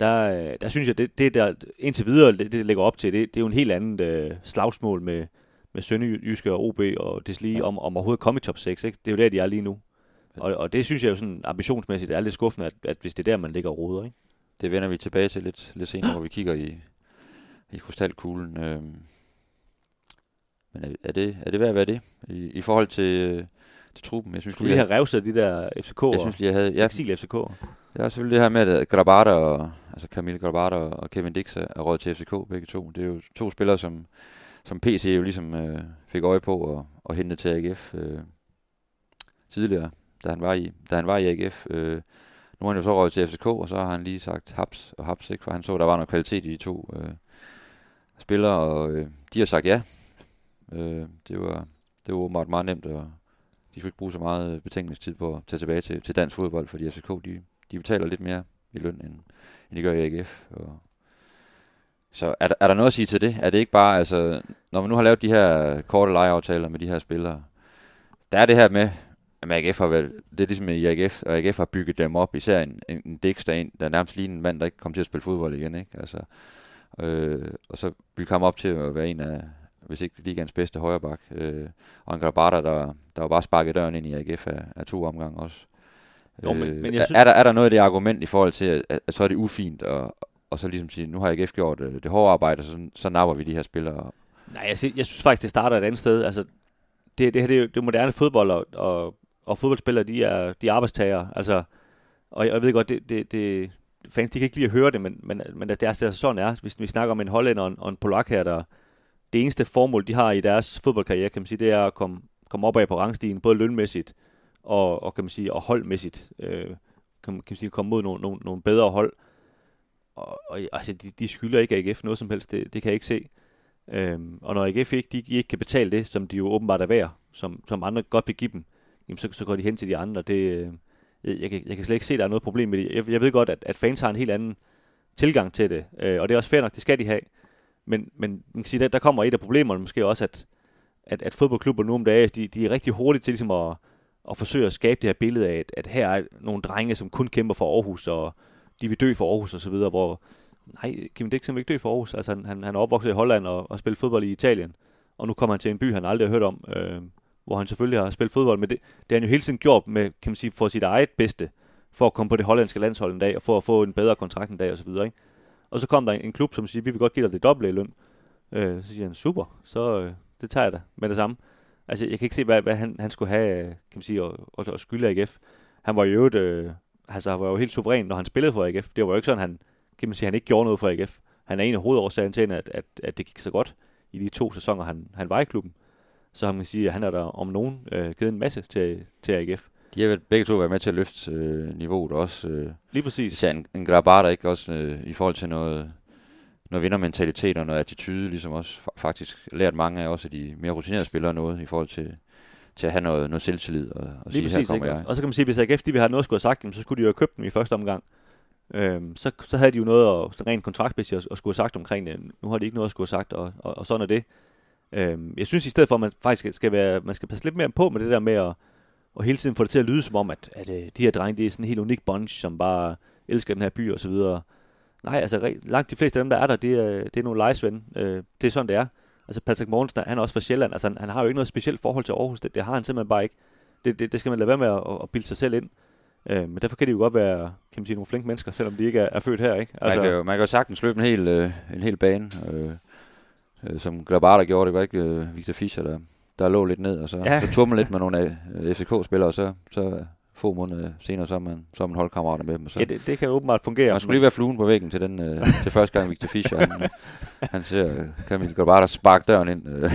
Der, øh, der synes jeg, det, det der indtil videre, det, det lægger op til, det, det er jo en helt anden øh, slagsmål med, med Sønderjyske og OB og deslige Ja. ja. om, om overhovedet at komme i top 6, ikke? Det er jo der, de er lige nu. Og, og det synes jeg jo sådan ambitionsmæssigt er lidt skuffende, at, at hvis det er der, man ligger og roder, ikke? Det vender vi tilbage til lidt, lidt senere, hvor vi kigger i, i krystalkuglen. Øhm. Men er, det, er det værd at være det i, i forhold til, øh, til truppen? Jeg synes, Skulle lige have revset de der FCK'er, jeg synes lige, jeg havde... Ja, eksil FCK'er. det er selvfølgelig det her med, at Grabata og, altså Camille Grabata og Kevin Dix er er råd til FCK, begge to. Det er jo to spillere, som, som PC jo ligesom øh, fik øje på og, og hentede til AGF øh, tidligere, da han var i, da han var i AGF. Øh, nu er han jo så røget til FCK, og så har han lige sagt haps og haps, ikke? for han så, der var noget kvalitet i de to øh, spillere, og øh, de har sagt ja. Øh, det, var, det var åbenbart meget nemt, og de skulle ikke bruge så meget øh, betænkningstid på at tage tilbage til, til dansk fodbold, fordi FCK, de, de betaler lidt mere i løn, end, end de gør i AGF. Og så er der, er der noget at sige til det? Er det ikke bare, altså, når man nu har lavet de her korte lejeaftaler med de her spillere, der er det her med, at AGF har vel, det er ligesom i AGF, og AGF har bygget dem op, især en, en, en Dix, der, en, der er nærmest lige en mand, der ikke kommer til at spille fodbold igen, ikke? Altså, øh, og så vi kom op til at være en af, hvis ikke ligands bedste højreback, øh, og en Grabata, der, der var bare sparket døren ind i AGF af, af to omgange også. Jo, men, øh, men jeg synes... er, der, er der noget af det argument i forhold til, at, at så er det ufint, og, og så ligesom sige, nu har AGF gjort det, det hårde arbejde, så, så napper vi de her spillere? Nej, jeg, synes, jeg synes faktisk, det starter et andet sted. Altså, det, det her det er jo det moderne fodbold, og, og, og fodboldspillere, de er, de er arbejdstagere. Altså, og jeg, jeg ved godt, det, det, det, fans de kan ikke lide at høre det, men, men, men det er altså sådan er. Hvis vi snakker om en hollænder og en, og en polak her, der det eneste formål, de har i deres fodboldkarriere, kan man sige, det er at komme, komme opad på rangstigen, både lønmæssigt og, og kan man sige, og holdmæssigt. Øh, kan, kan man sige, komme mod nogle, nogle, nogle bedre hold. Og, og altså, de, de skylder ikke AGF noget som helst, det, det kan jeg ikke se. Øhm, og når AGF ikke, de, de ikke kan betale det, som de jo åbenbart er værd, som, som andre godt vil give dem, jamen så, så går de hen til de andre. Det, øh, jeg, kan, jeg kan slet ikke se, at der er noget problem med det. Jeg, jeg ved godt, at, at fans har en helt anden tilgang til det, øh, og det er også fair nok, det skal de have. Men, men man kan sige, der, der kommer et af problemerne måske også, at, at, at fodboldklubber nu om dagen, de, de er rigtig hurtige til ligesom at, at forsøge at skabe det her billede af, at, at her er nogle drenge, som kun kæmper for Aarhus, og de vil dø for Aarhus og så videre, hvor nej, Kim Dixon vil ikke dø for Aarhus. Altså, han, han, han er opvokset i Holland og, og spillet fodbold i Italien, og nu kommer han til en by, han aldrig har hørt om, øh, hvor han selvfølgelig har spillet fodbold, men det, det har han jo hele tiden gjort med, kan man sige, for sit eget bedste, for at komme på det hollandske landshold en dag, og for at få en bedre kontrakt en dag og så videre, ikke? Og så kom der en, en klub, som siger, vi vil godt give dig det dobbelte i løn. Øh, så siger han, super, så øh, det tager jeg da med det samme. Altså, jeg kan ikke se, hvad, hvad han, han skulle have, øh, kan man sige, at, at, at skylde AGF. Han var jo øvrigt, øh, altså, han var jo helt suveræn, når han spillede for AGF. Det var jo ikke sådan, han, kan man sige, han ikke gjorde noget for AGF. Han er en af hovedårsagen til, at, at, at det gik så godt i de to sæsoner, han, han var i klubben. Så han kan sige, at han er der om nogen øh, givet en masse til, til AGF. De har vel begge to været med til at løfte øh, niveauet også. Øh, Lige præcis. Især en, en Grabata, ikke også øh, i forhold til noget, noget vindermentalitet og noget attitude, ligesom også faktisk lært mange af også de mere rutinerede spillere noget i forhold til, til at have noget, noget selvtillid og, og Lige sige, præcis, her kommer ikke? jeg. Og så kan man sige, hvis AGF de vil have noget at skulle have sagt, så skulle de jo have købt dem i første omgang. Øhm, så, så havde de jo noget at, rent kontraktmæssigt at, at skulle have sagt omkring det. Nu har de ikke noget at skulle have sagt, og, og, og sådan er det. Øhm, jeg synes i stedet for, at man faktisk skal, være, man skal passe lidt mere på med det der med at, og hele tiden få det til at lyde som om, at, at, at øh, de her drenge, det er sådan en helt unik bunch, som bare elsker den her by og så videre. Nej, altså langt de fleste af dem, der er der, det er, det er nogle lejesvende. Øh, det er sådan, det er. Altså Patrick Mogensen, han er også fra Sjælland. Altså han, han har jo ikke noget specielt forhold til Aarhus. Det, det har han simpelthen bare ikke. Det, det, det skal man lade være med at, at bilde sig selv ind. Øh, men derfor kan de jo godt være, kan man sige, nogle flinke mennesker, selvom de ikke er, er født her, ikke? Altså, man, kan jo, man kan jo sagtens løbe en hel, øh, en hel bane, øh, øh, som Glabata gjorde. Det var ikke øh, Victor Fischer, der, der lå lidt ned, og så, ja. så tog man lidt med nogle af øh, FCK-spillere, og så, så få måneder senere, så er man, så er man holdkammerater med dem. Så. Ja, det, det kan åbenbart fungere. Man skulle lige være fluen på væggen til, den, øh, til første gang Victor Fischer. han, han ser Camille Glabata sparke døren ind øh,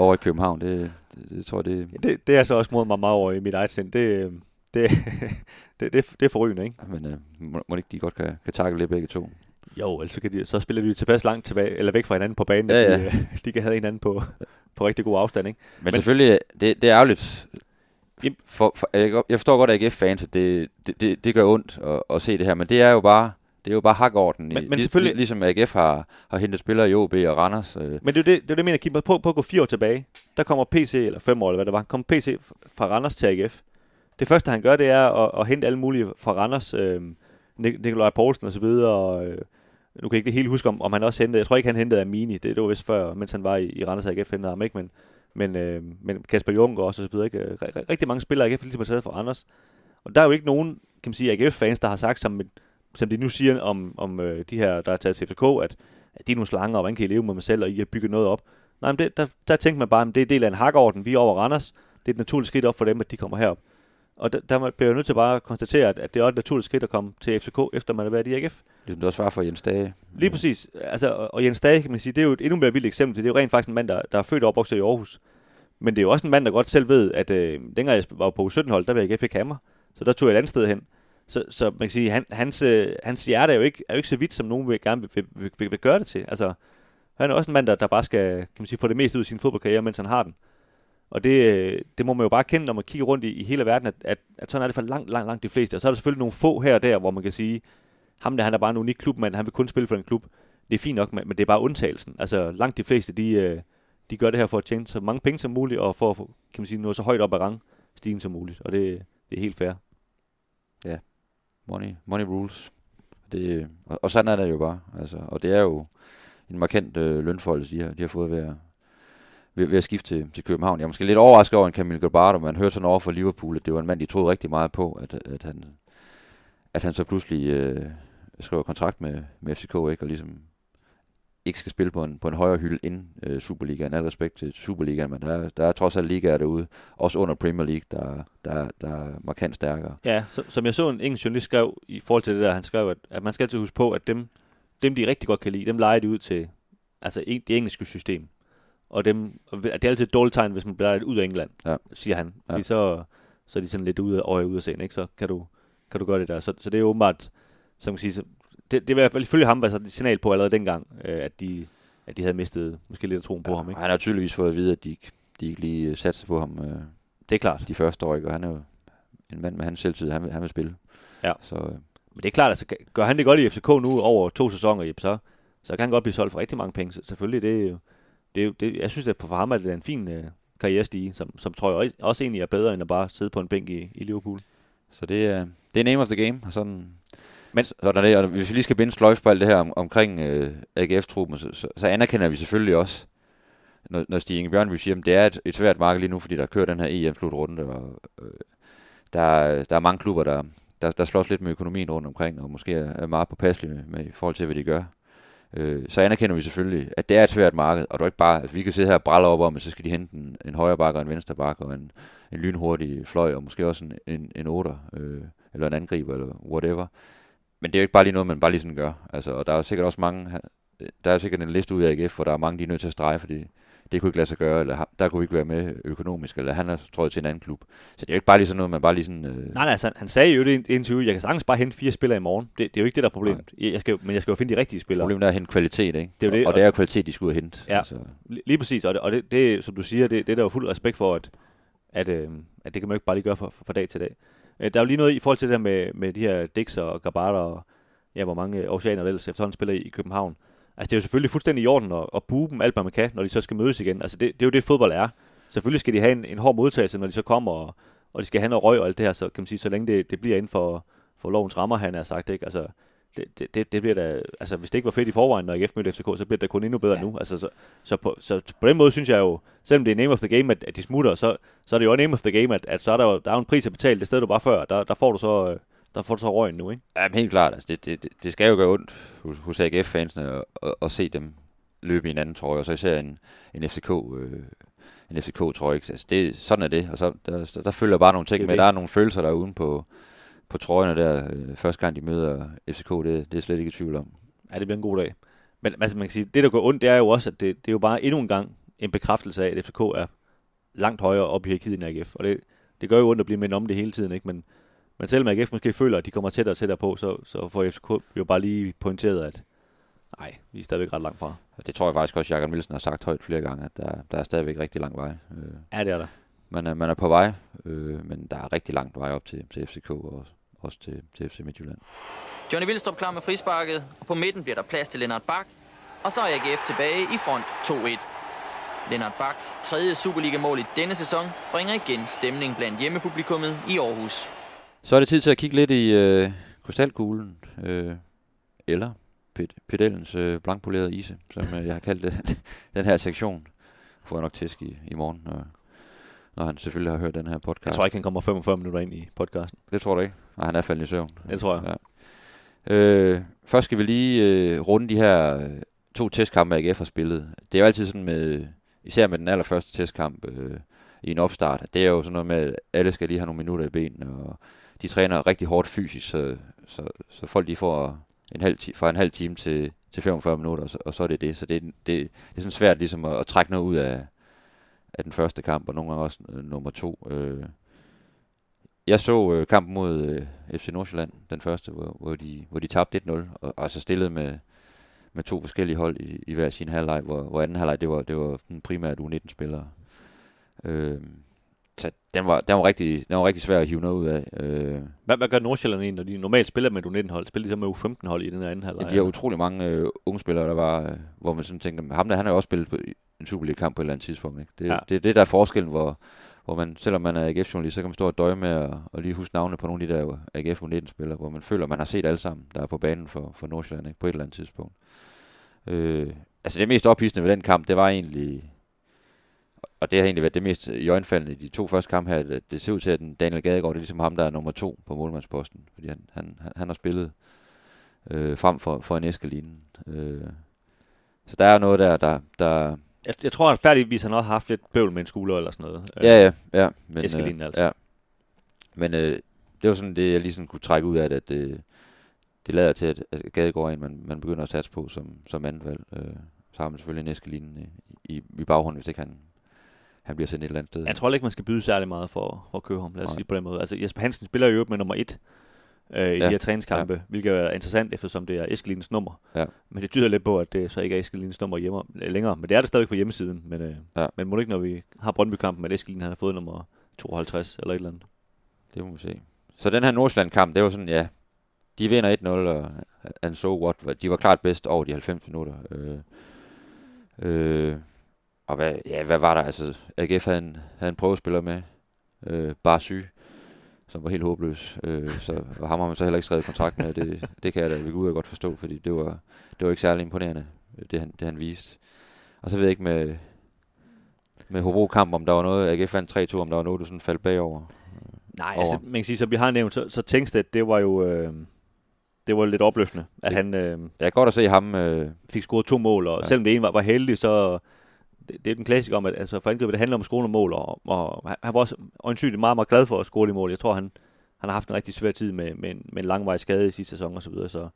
over i København. Det, det, det tror jeg, det... Ja, det, det er så også mod mig meget over i mit eget sind. Det, øh, det, det, det, det er forrygende, ikke? Men øh, må, må ikke de godt kan, kan takle lidt begge to? Jo, altså kan de, så spiller de tilpas langt tilbage, eller væk fra hinanden på banen, ja. ja. de, de kan have hinanden på, på rigtig god afstand, ikke? Men, Men selvfølgelig, det, det er ærgerligt. For, for, jeg forstår godt, at AGF-fans, det, det, det, det gør ondt at, at se det her, men det er jo bare det er jo bare hakorden, men, i, men selvfølgelig... ligesom AGF har, har hentet spillere i OB og Randers. Øh. Men det er det, det, er det mener, Kim, på, på at gå fire år tilbage, der kommer PC, eller fem år, eller hvad det var, kommer PC fra Randers til AGF. Det første, han gør, det er at, at hente alle mulige fra Randers, øh, Nikolaj Poulsen og så videre, og øh, nu kan jeg ikke helt huske, om, om han også hentede, jeg tror ikke, han hentede Amini, det, det var vist før, mens han var i, i Randers AGF, hentede ham ikke, men, men, øh, men Kasper Junker også, og så videre, ikke? rigtig mange spillere AGF ligesom har taget fra Anders. Og der er jo ikke nogen, kan man sige, AGF-fans, der har sagt, som, som de nu siger om, om øh, de her, der er taget til FCK, at, at de er nogle slanger, og hvordan kan I leve med mig selv, og I har bygget noget op. Nej, men det, der, der tænkte man bare, at det er del af en hakorden, vi er over Randers, det er et naturligt skridt op for dem, at de kommer herop. Og der, der bliver jeg nødt til bare at konstatere, at, at det er et naturligt skridt at komme til FCK, efter man har været i AGF. Ligesom det også var for Jens Dage. Lige præcis. Altså, og Jens Dage, kan man sige, det er jo et endnu mere vildt eksempel. Det er jo rent faktisk en mand, der, der er født og opvokset i Aarhus. Men det er jo også en mand, der godt selv ved, at øh, dengang jeg var på U17-hold, der var AGF ikke hammer. Så der tog jeg et andet sted hen. Så, så man kan sige, han, hans, øh, hans hjerte er jo, ikke, er jo ikke så vidt, som nogen vil, gerne vil, vil, vil, vil, vil gøre det til. Altså, han er også en mand, der, der bare skal kan man sige, få det mest ud af sin fodboldkarriere, mens han har den. Og det, øh, det må man jo bare kende, når man kigger rundt i, i hele verden, at, at, at sådan er det for langt, langt, langt de fleste. Og så er der selvfølgelig nogle få her og der, hvor man kan sige, ham der, han er bare en unik klubmand, han vil kun spille for en klub. Det er fint nok, men det er bare undtagelsen. Altså langt de fleste, de, øh, de gør det her for at tjene så mange penge som muligt, og for at kan man sige, nå så højt op ad rangstigen som muligt. Og det, det er helt fair. Ja, money, money rules. Det, øh, og, og sådan er det jo bare. Altså, og det er jo en markant øh, lønforhold, de har, de har fået ved at, ved, ved at skifte til, til København. Jeg er måske lidt overrasket over en Camille Gabardo, man hørte sådan over for Liverpool, at det var en mand, de troede rigtig meget på, at, at, han, at han så pludselig øh, skriver kontrakt med, med FCK, ikke? og ligesom ikke skal spille på en, på en højere hylde end øh, Superligaen. Al respekt til Superligaen, men der er, der er trods alt ligaer derude, også under Premier League, der, der, der er markant stærkere. Ja, så, som jeg så en engelsk journalist skrev i forhold til det der, han skrev, at, at man skal altid huske på, at dem, dem de rigtig godt kan lide, dem leger de ud til altså det engelske system. Og dem, og det er altid et dårligt tegn, hvis man bliver ud af England, ja. siger han. Fordi ja. så, så er de sådan lidt ude af øje ude af scenen, ikke? Så kan du, kan du gøre det der. Så, så det er åbenbart, som man kan sige, det, det vil i hvert fald ifølge ham være sådan et signal på allerede dengang, øh, at, de, at de havde mistet måske lidt af troen på ja, ham. Ikke? Han har tydeligvis fået at vide, at de, de ikke lige satte på ham øh, det er klart. de første år, ikke? og han er jo en mand med hans selvtid, han vil, han vil spille. Ja. Så, øh. Men det er klart, altså gør han det godt i FCK nu over to sæsoner, så, så kan han godt blive solgt for rigtig mange penge. Så selvfølgelig, det er jo, det er det, jeg synes, at for ham er det en fin øh, karrierestige, som, som tror jeg også egentlig er bedre, end at bare sidde på en bænk i, i Liverpool. Så det er, det er name of the game, og sådan, men, sådan det, og hvis vi lige skal binde sløjf på alt det her om, omkring øh, AGF-truppen, så, så, så, anerkender vi selvfølgelig også, når, når Stig Inge Bjørn vil sige, at det er et, et svært marked lige nu, fordi der kører den her EM-slutrunde, og øh, der, der er mange klubber, der, der, der slås lidt med økonomien rundt omkring, og måske er, er meget påpasselige med, med i forhold til, hvad de gør. Øh, så anerkender vi selvfølgelig, at det er et svært marked, og du ikke bare, altså, vi kan sidde her og bralle op om, at så skal de hente en, en højre bakke og en venstre bakke, og en, en lynhurtig fløj, og måske også en, en, en otter, øh, eller en angriber, eller whatever. Men det er jo ikke bare lige noget, man bare lige sådan gør. Altså, og der er sikkert også mange, øh, der er sikkert en liste ud af AGF, hvor der er mange, de er nødt til at strege, fordi det kunne ikke lade sig gøre, eller der kunne ikke være med økonomisk, eller han er trøjet til en anden klub. Så det er jo ikke bare lige sådan noget, man bare lige sådan... Øh... Nej, nej, altså, han sagde jo det i en interview, jeg kan sagtens bare hente fire spillere i morgen. Det, det er jo ikke det, der er problemet. Jeg skal, men jeg skal jo finde de rigtige spillere. Problemet er at hente kvalitet, ikke? Det er det, og, og, det er jo kvalitet, de skulle hente. Ja, altså. lige præcis. Og det, og det, det, som du siger, det, det er der jo fuld respekt for, at, at, øh, at det kan man jo ikke bare lige gøre fra, fra dag til dag. Øh, der er jo lige noget i forhold til det der med, med de her Dix og Gabata og ja, hvor mange oceaner der ellers efterhånden spiller i, i København. Altså det er jo selvfølgelig fuldstændig i orden at, at bue dem alt, hvad man kan, når de så skal mødes igen. Altså det, det er jo det, fodbold er. Selvfølgelig skal de have en, en hård modtagelse, når de så kommer, og, og de skal have noget røg og alt det her, så kan man sige, så længe det, det bliver inden for, for lovens rammer, han har sagt, ikke? Altså, det, det, det bliver da, altså hvis det ikke var fedt i forvejen, når IF mødte FCK, så bliver det kun endnu bedre ja. nu. Altså, så, så, på, så, på den måde synes jeg jo, selvom det er name of the game, at, at de smutter, så, så er det jo name of the game, at, at så er der jo der er en pris at betale det sted, du var før. Der, der får du så, øh, der får du så røgen nu, ikke? Ja, men helt klart. Altså, det, det, det skal jo gøre ondt hos, hos AGF-fansene at, at, se dem løbe i en anden trøje, og så især en, en FCK... Øh, en FCK-trøje. Altså, det, sådan er det, og så, der, der, følger bare nogle ting med. Der er nogle følelser der uden på, på trøjerne der, øh, første gang de møder FCK, det, det er slet ikke i tvivl om. Ja, det bliver en god dag. Men altså, man kan sige, det der går ondt, det er jo også, at det, det er jo bare endnu en gang en bekræftelse af, at FCK er langt højere op i hierarkiet end AGF. Og det, det gør jo ondt at blive med om det hele tiden, ikke? Men, men selvom AGF måske føler, at de kommer tættere og tættere på, så, så får FCK jo bare lige pointeret, at nej, vi er stadigvæk ret langt fra. Det tror jeg faktisk også, Jakob Nielsen har sagt højt flere gange, at der, der er stadigvæk rigtig lang vej. Øh, ja, det er der. Man er, man er på vej, øh, men der er rigtig langt vej op til, til FCK og også til, til FC Midtjylland. Johnny Vildstrup klar med frisparket, og på midten bliver der plads til Lennart Bak, og så er AGF tilbage i front 2-1. Lennart Baks tredje Superliga-mål i denne sæson bringer igen stemning blandt hjemmepublikummet i Aarhus. Så er det tid til at kigge lidt i øh, krystalkuglen, øh, eller pedellens øh, blankpolerede ise, som øh, jeg har kaldt det, den her sektion. Får jeg nok tæsk i, i morgen, når, når han selvfølgelig har hørt den her podcast. Jeg tror ikke, han kommer 45 minutter ind i podcasten. Det tror du ikke? Nej, han er faldet i søvn. Det tror jeg. Ja. Øh, først skal vi lige øh, runde de her øh, to testkampe, AGF har spillet. Det er jo altid sådan med, især med den allerførste testkamp øh, i en opstart, det er jo sådan noget med, at alle skal lige have nogle minutter i benene, og de træner rigtig hårdt fysisk, så, så, så folk de får en halv, fra en halv time til, til 45 minutter, og så, og så er det det. Så det, det, det er sådan svært ligesom at, at trække noget ud af, af den første kamp, og nogle gange også øh, nummer to. Øh. Jeg så øh, kampen mod øh, FC Nordsjælland, den første, hvor, hvor, de, hvor de tabte 1-0, og, og så stillede med, med to forskellige hold i, i hver sin halvleg, hvor, hvor anden halvleg, det var, det var primært U19-spillere. Øh, så den var, den var, rigtig, den var rigtig svær at hive noget ud af. Øh. Hvad, hvad gør Nordsjælland egentlig, når de normalt spiller med U19-hold? Spiller de så med U15-hold i den anden halvleg? Ja, de har utrolig mange øh, unge spillere, der var, øh, hvor man sådan tænker, ham der, han har jo også spillet på en Superliga-kamp på et eller andet tidspunkt. Ikke? Det, ja. det, det der er forskellen, hvor, hvor man, selvom man er AGF-journalist, så kan man stå og døje med at, og lige huske navne på nogle af de der AGF U19-spillere, hvor man føler, man har set alle sammen, der er på banen for, for Nordsjælland ikke? på et eller andet tidspunkt. Øh, altså det mest ophidsende ved den kamp, det var egentlig og det har egentlig været det mest i de to første kampe her. Det, det ser ud til, at Daniel Gadegaard det er ligesom ham, der er nummer to på målmandsposten. Fordi han, han, han har spillet øh, frem for, for en Eskelinen. Øh, så der er noget der, der, der Jeg, jeg tror at færdigvis han også har haft lidt bøvl med en skulder eller sådan noget. Ja, ja, ja. Men, Eskelinen øh, altså. Ja. Men øh, det var sådan det, jeg lige sådan kunne trække ud af det, at det, det lader til, at, at Gadegaard er en, man, man begynder at satse på som, som anden valg. Øh, så har man selvfølgelig en Eskelinen i, i, i baghånden, hvis ikke han, han bliver sendt et eller andet sted. Jeg tror ikke, man skal byde særlig meget for, for at købe ham, lad os Nej. sige på den måde. Altså Jesper Hansen spiller jo med nummer et øh, i Ja. de her træningskampe, ja. hvilket er interessant, eftersom det er Eskelins nummer. Ja. Men det tyder lidt på, at det så ikke er Eskelins nummer hjemme, øh, længere. Men det er det stadig på hjemmesiden. Men, øh, Ja. men må det ikke, når vi har Brøndby-kampen, at Eskelin han har fået nummer 52 eller et eller andet. Det må vi se. Så den her Nordsjælland-kamp, det var sådan, ja, de vinder 1-0, og and so what. De var klart bedst over de 90 minutter. Øh, øh, og hvad, ja, hvad var der? Altså, AGF havde en, havde en prøvespiller med, øh, bare syg, som var helt håbløs. Øh, så, og ham har man så heller ikke skrevet kontrakt med, det, det kan jeg da ved Gud godt forstå, fordi det var, det var ikke særlig imponerende, det han, det han viste. Og så ved jeg ikke med, med Hobro-kamp, om der var noget, AGF vandt 3-2, om der var noget, du sådan faldt bagover. Nej, Over. altså, man kan sige, som vi har nævnt, så, så Tengstedt, det var jo øh, det var lidt opløftende, at Det- han øh, Jeg kan godt at se ham, øh, fik scoret to mål, og ja. selvom det ene var, var heldig, så det, det er den klassiker om, at altså, for angrebet, det handler om skole og mål, og, og han- var også øjensynligt meget, meget glad for at score i mål. Jeg tror, han, han har haft en rigtig svær tid med, med, en, med en langvarig skade i sidste sæson og så videre, så,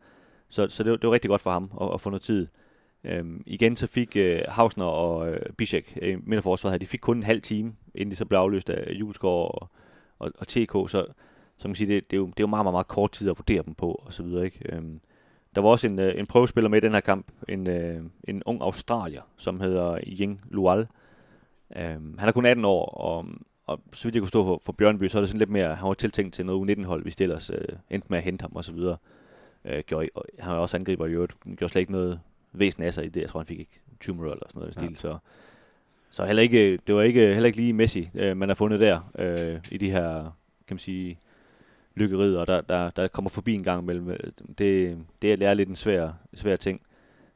så, så det, var, det var rigtig godt for ham at, at få noget tid. Øhm, igen så fik øh, Hausner og øh, Bischek øh, midterforsvaret her, de fik kun en halv time, inden de så blev afløst af Julesgaard og, og, og TK, så, så man kan sige, det, det, er jo, det er jo meget, meget, meget kort tid at vurdere dem på, og så videre, ikke? Øhm, der var også en, øh, en prøvespiller med i den her kamp, en, øh, en ung australier, som hedder Ying Lual. Øhm, han er kun 18 år, og, og så vidt jeg kunne stå for, for Bjørnby, så er det sådan lidt mere, han var tiltænkt til noget U19-hold, hvis det ellers øh, endte med at hente ham og så videre. Øh, gjorde, og han var også angriber i øvrigt, gjorde slet ikke noget væsen af sig i det. Jeg tror, han fik ikke 20 minutter eller sådan noget i Ja. stil, så så heller ikke, det var ikke, heller ikke lige Messi, øh, man har fundet der øh, i de her, kan man sige, lykkerider, der, der, der kommer forbi en gang imellem. Det, det er lidt en svær, svær ting.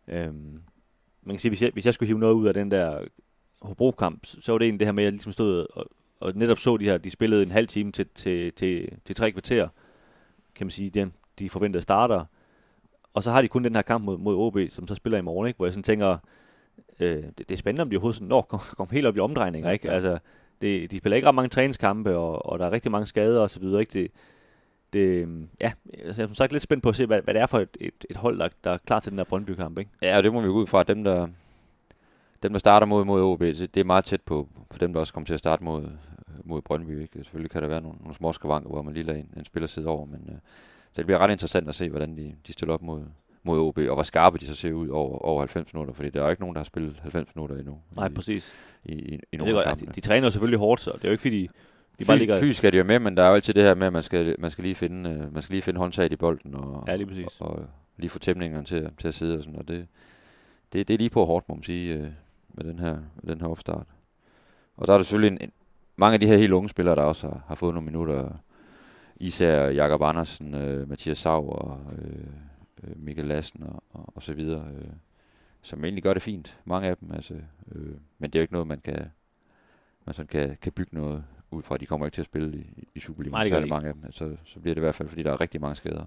Øhm, man kan sige, hvis jeg, hvis jeg skulle hive noget ud af den der Hobro-kamp, så var det egentlig det her med, at jeg ligesom stod og, og netop så de her, de spillede en halv time til, til, til, til tre kvarter, kan man sige, de, de forventede starter. Og så har de kun den her kamp mod, mod OB, som så spiller i morgen, ikke? hvor jeg sådan tænker, øh, det, det er spændende, om de overhovedet sådan, når kom, kom helt op i omdrejninger, ikke? Altså, det, de spiller ikke ret mange træningskampe, og, og der er rigtig mange skader og så videre, ikke? Det, det, ja, altså, jeg er som sagt lidt spændt på at se, hvad, hvad det er for et, et, et hold, der, der er klar til den her Brøndby-kamp, ikke? Ja, og det må vi gå ud fra, dem, der, dem, der starter mod, mod OB, det det er meget tæt på, på dem, der også kommer til at starte mod, mod Brøndby. Ikke? Selvfølgelig kan der være nogle, nogle små skavanker, hvor man lige lader en, en spiller sidde over, men øh, så det bliver ret interessant at se, hvordan de, de stiller op mod, mod OB, og hvor skarpe de så ser ud over, over 90 minutter, fordi der er jo ikke nogen, der har spillet 90 minutter endnu Nej, i, præcis. i, i, i nogle godt, af altså, de, de træner jo selvfølgelig hårdt, så det er jo ikke fordi, de bare ligger... Fysisk er de jo med, men der er jo altid det her med, at man skal, man skal lige finde, øh, man skal lige finde håndtaget i bolden, og, Ja, lige præcis. og, og lige få tæmningerne til, til at sidde og sådan, og det, det, det er lige på hårdt, må man sige, øh, med den her, med den her opstart. Og der er der selvfølgelig en, en, mange af de her helt unge spillere, der også har, har fået nogle minutter, især Jakob Andersen, øh, Mathias Sav og øh, øh, Mikkel Lassen og, og, og så videre, øh, som egentlig gør det fint, mange af dem, altså, øh, men det er jo ikke noget, man kan, man sådan kan, kan bygge noget ud fra, de kommer ikke til at spille i, i Superligaen, særlig mange af dem, så, så bliver det i hvert fald, fordi der er rigtig mange skader,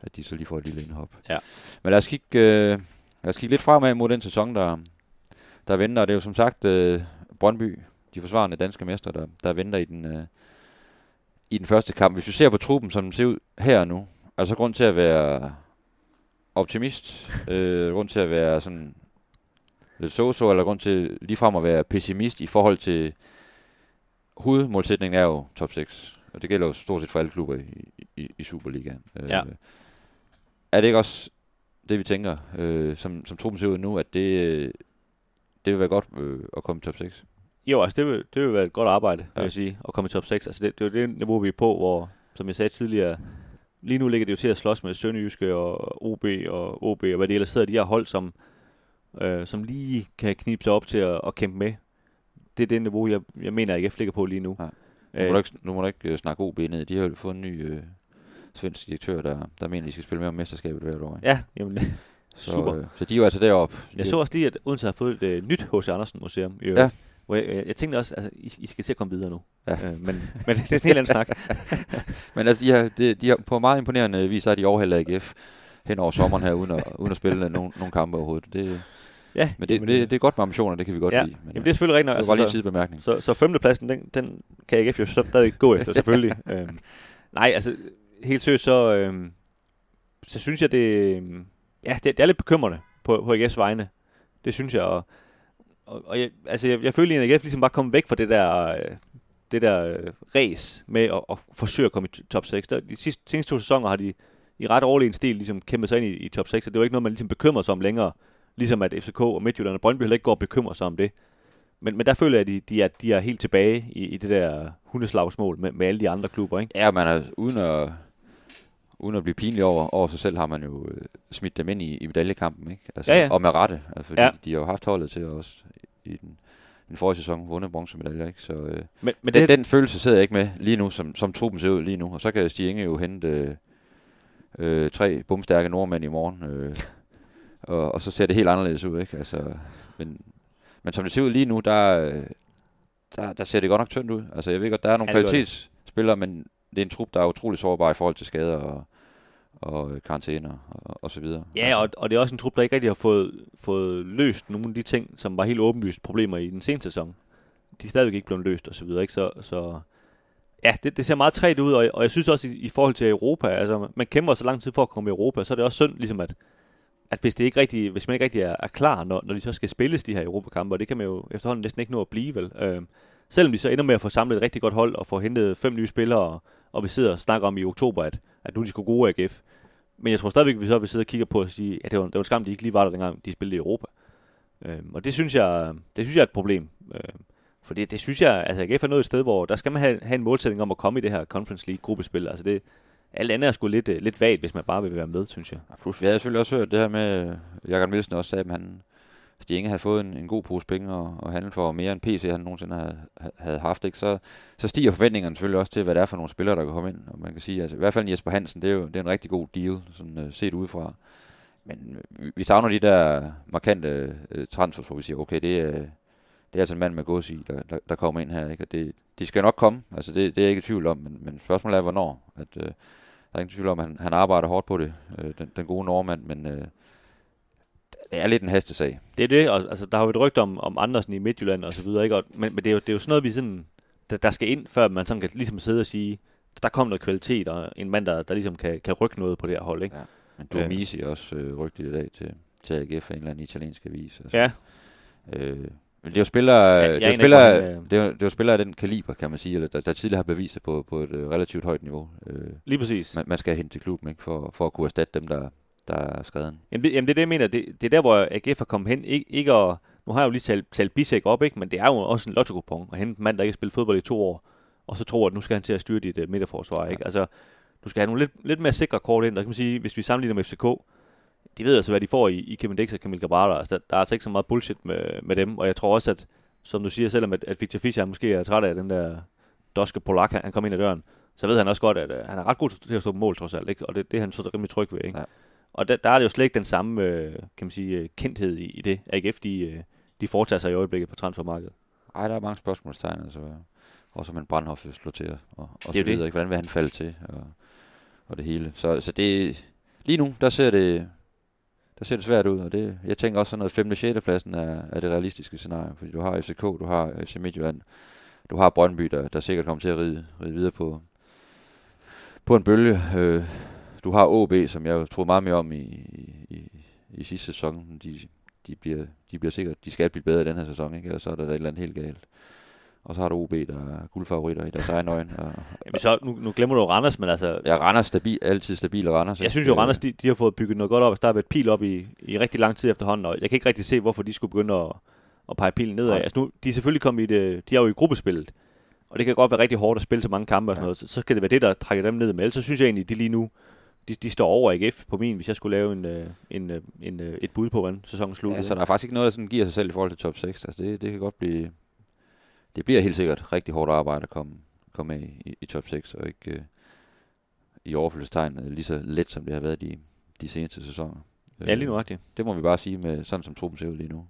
at de så lige får et lille indhop. Ja. Men lad os kigge, øh, lad os kigge lidt fremad mod den sæson, der, der venter, og det er jo som sagt øh, Brøndby, de forsvarende danske mestre, der, der venter i den, øh, i den første kamp. Hvis vi ser på truppen, som den ser ud her nu, er der så grund til at være optimist, øh, grund til at være sådan lidt så-så, eller grund til ligefrem at være pessimist i forhold til hovedmålsætningen er jo top 6, og det gælder jo stort set for alle klubber i, i, i Superligaen. Ja. Øh, er det ikke også det, vi tænker, øh, som, som truppen ser ud nu, at det, øh, det vil være godt øh, at komme i top 6? Jo, altså det vil, det vil være et godt arbejde, ja. Ja. vil jeg sige, at komme i top 6. Altså det, det er jo det niveau, vi er på, hvor, som jeg sagde tidligere, lige nu ligger det jo til at slås med Sønderjyske og OB og OB, og hvad det ellers hedder, de her hold, som, øh, som lige kan knibe sig op til at, at kæmpe med. Det er det niveau, jeg, jeg mener, at AGF ligger på lige nu. Ja. Nu må du ikke, nu må du ikke øh, snakke OB ned. De har jo fået en ny øh, svensk direktør, der, der mener, de skal spille mere om mesterskabet hvert år. ikke? Ja, jamen, Så, super. øh, så de er jo altså deroppe. jeg så også lige, at Odense har fået et øh, nyt H.C. Andersen Museum, i øvrigt, Ja. Hvor jeg, jeg, jeg tænkte også, altså, I, I skal til at komme videre nu. Ja. Øh, men, men det er en helt anden snak. Men altså, de har, de, de har på meget imponerende vis, har de overhældet AGF hen over sommeren her, uden at, uden at spille nogen, nogen kampe overhovedet. Det, Ja, men det, jamen, det, det er godt med ambitioner, det kan vi godt ja, lide. Men, jamen, det er selvfølgelig rigtigt det var bare lige en altså, sidebemærkning. så, så femtepladsen, den, den kan AGF jo så stadig gå efter, selvfølgelig. øhm, nej, altså, helt seriøst, så, øhm, så synes jeg, det, øhm, ja, det, det er lidt bekymrende på, på AGF's vegne. Det synes jeg, og, og, og jeg, altså, jeg, jeg føler, at AGF ligesom bare kom væk fra det der, øh, det der øh, race med at, at forsøge at komme i top 6. Der, de sidste, seneste to sæsoner har de i ret overlegen stil ligesom kæmpet sig ind i, i top 6, og det var ikke noget, man ligesom bekymrer sig om længere, ligesom at FCK og Midtjylland og Brøndby heller ikke går og bekymrer sig om det. Men, men der føler jeg, at de, de, er, de er helt tilbage i, i det der hundeslagsmål med, med alle de andre klubber, ikke? Ja, man er uden at, uden at blive pinlig over, over sig selv, har man jo øh, smidt dem ind i, i medaljekampen, ikke? Altså, Ja, ja. Og med rette, altså, fordi Ja. ja. de har jo haft holdet til også i den, den forrige sæson vundet bronzemedaljer, ikke? Så øh, Men, men men den, det, den følelse sidder jeg ikke med lige nu, som, som truppen ser ud lige nu. Og så kan Stig Inge jo hente øh, øh, tre bumstærke nordmænd i morgen, øh, og, og så ser det helt anderledes ud, ikke? Altså, men, men som det ser ud lige nu, der, øh, der, der ser det godt nok tyndt ud. Altså, jeg ved godt, der er nogle Ja, kvalitetsspillere, men det er en trup, der er utrolig sårbar i forhold til skader og, og øh, karantæner og, og så videre. ja, altså, og, og det er også en trup, der ikke rigtig har fået, fået løst nogle af de ting, som var helt åbenlyst problemer i den seneste sæson. De er stadigvæk ikke blevet løst og så videre, ikke? Så, så ja, det, det ser meget træt ud, og, og jeg synes også i, i forhold til Europa, altså man kæmper så lang tid for at komme i Europa, så er det også synd, ligesom at, at hvis, det ikke rigtig, hvis man ikke rigtig er, er klar, når, når de så skal spilles de her Europakampe, og det kan man jo efterhånden næsten ikke nå at blive, vel? Øh, selvom de så ender med at få samlet et rigtig godt hold og få hentet fem nye spillere, og, og vi sidder og snakker om i oktober, at, at nu er de skulle gode AGF. Men jeg tror stadigvæk, at vi så vil sidde og kigge på og sige, at det var, det var en skam, de ikke lige var der, dengang de spillede i Europa. Øh, og det synes jeg, det synes jeg er et problem. Øh, for det, det synes jeg, altså AGF er nået et sted, hvor der skal man have, have en målsætning om at komme i det her Conference League gruppespil. Altså det, alt andet er sgu lidt, øh, lidt vagt, hvis man bare vil være med, synes jeg. Plus, vi havde selvfølgelig også hørt det her med, øh, Jakob Nielsen også sagde, at han, Stig Inge havde fået en, en god pose penge og, og handle for mere end PC, han nogensinde havde, havde haft. Ikke? Så, så stiger forventningerne selvfølgelig også til, hvad det er for nogle spillere, der kan komme ind. Og man kan sige, altså, i hvert fald Jesper Hansen, det er jo det er en rigtig god deal, sådan, uh, set udefra. Men vi, vi savner de der markante uh, transfers, hvor vi siger, okay, det er, det er altså en mand med gods i, der, der, der kommer ind her. Ikke? Og det, de skal nok komme, altså det, det er jeg ikke i tvivl om, men, men spørgsmålet er, hvornår. At, uh, der er ingen tvivl om, at han, han arbejder hårdt på det, uh, den, den gode nordmand, men uh, det er lidt en hestesag. Det er det, og altså, der har jo et rygte om, om Andersen i Midtjylland og så videre, ikke? Og, men, men det, er jo, det er jo sådan noget, vi sådan, der, der skal ind, før man sådan kan ligesom sidde og sige, der kom noget kvalitet, og en mand, der, der ligesom kan, kan rykke noget på det her hold, ikke? Ja. Men Domisi er også øh, rygtet i dag til, til AGF af en eller anden italiensk avis. Altså. Ja, Øh, men det er jo spillere, Ja, jeg det er jo aner ikke, spillere, øh, det er, jo- det er jo spillere af den kaliber, kan man sige, eller der, der tidligere har bevist sig på, på et øh, relativt højt niveau. Øh, lige præcis. man, man skal hen til klubben, ikke, for, for at kunne erstatte dem, der, der er skadet. Jamen det, jamen det er det, jeg mener. Det, det er der, hvor AGF er kommet hen. Ik- ikke at, nu har jeg jo lige talt, talt Bisek op, ikke? men det er jo også en lotto at hente en mand, der ikke har spillet fodbold i to år, og så tror at nu skal han til at styre dit uh, midterforsvar. Ikke? Altså, du skal have nogle lidt, lidt mere sikre kort ind. Der kan man sige, hvis vi sammenligner med FCK, de ved altså, hvad de får i, i Kevin Dix og Kamil Gabrada. Altså, der, der er altså ikke så meget bullshit med, med dem, og jeg tror også, at som du siger, selvom at, at Victor Fischer måske er træt af den der doske polak, han, han kom ind ad døren, så ved han også godt, at uh, han er ret god til at stå på mål, trods alt, ikke? og det, det er han så rimelig tryg ved. Ikke? Ja. Og der, der er det jo slet ikke den samme, øh, kan man sige, øh, kendthed i, i det. AGF, de, øh, de foretager sig i øjeblikket på transfermarkedet. Ej, der er mange spørgsmålstegn, altså. Også om en Brandhoff vil slå til, og, og så videre, ikke? Hvordan vil han falde til, og, og det hele. Så, så det, lige nu, der ser det, der ser det svært ud, og det, jeg tænker også sådan noget 5. og 6. pladsen er, er det realistiske scenarie, fordi du har FCK, du har øh, FC Midtjylland, du har Brøndby, der, der sikkert kommer til at ride, ride videre på, på en bølge. Øh, du har OB, som jeg jo troede meget mere om i, i, i, i sidste sæson. De, de, bliver, de bliver sikkert, de skal blive bedre i den her sæson, ikke? Ellers så er der et eller andet helt galt. Og så har du OB, der er guldfavoritter i deres egen øjne. Og, Jamen, så, nu, nu glemmer du Randers, men altså, ja, Randers stabil, altid stabil og Randers. jeg synes jo, Randers, de, de har fået bygget noget godt op. Der har været pil op i, i rigtig lang tid efterhånden, og jeg kan ikke rigtig se, hvorfor de skulle begynde at, at pege pilen nedad. Nej. Altså nu, de er selvfølgelig kommet i det, de er jo i gruppespillet, og det kan godt være rigtig hårdt at spille så mange kampe og sådan Ja. noget, så, så skal det være det, der trækker dem ned med. Ellers så synes jeg egentlig, de lige nu, de, de står over AGF på min, hvis jeg skulle lave en, øh, en, øh, en, øh, et bud på, hvordan sæsonen slutter. Ja, så der er faktisk ikke noget, der sådan giver sig selv i forhold til top 6. Altså det, det kan godt blive... Det bliver helt sikkert rigtig hårdt arbejde at komme, komme med i, i top 6, og ikke øh, i overfølgelsestegn øh, lige så let, som det har været de, de seneste sæsoner. ja, lige nu det. Det må vi bare sige med sådan som truppen ser ud lige nu.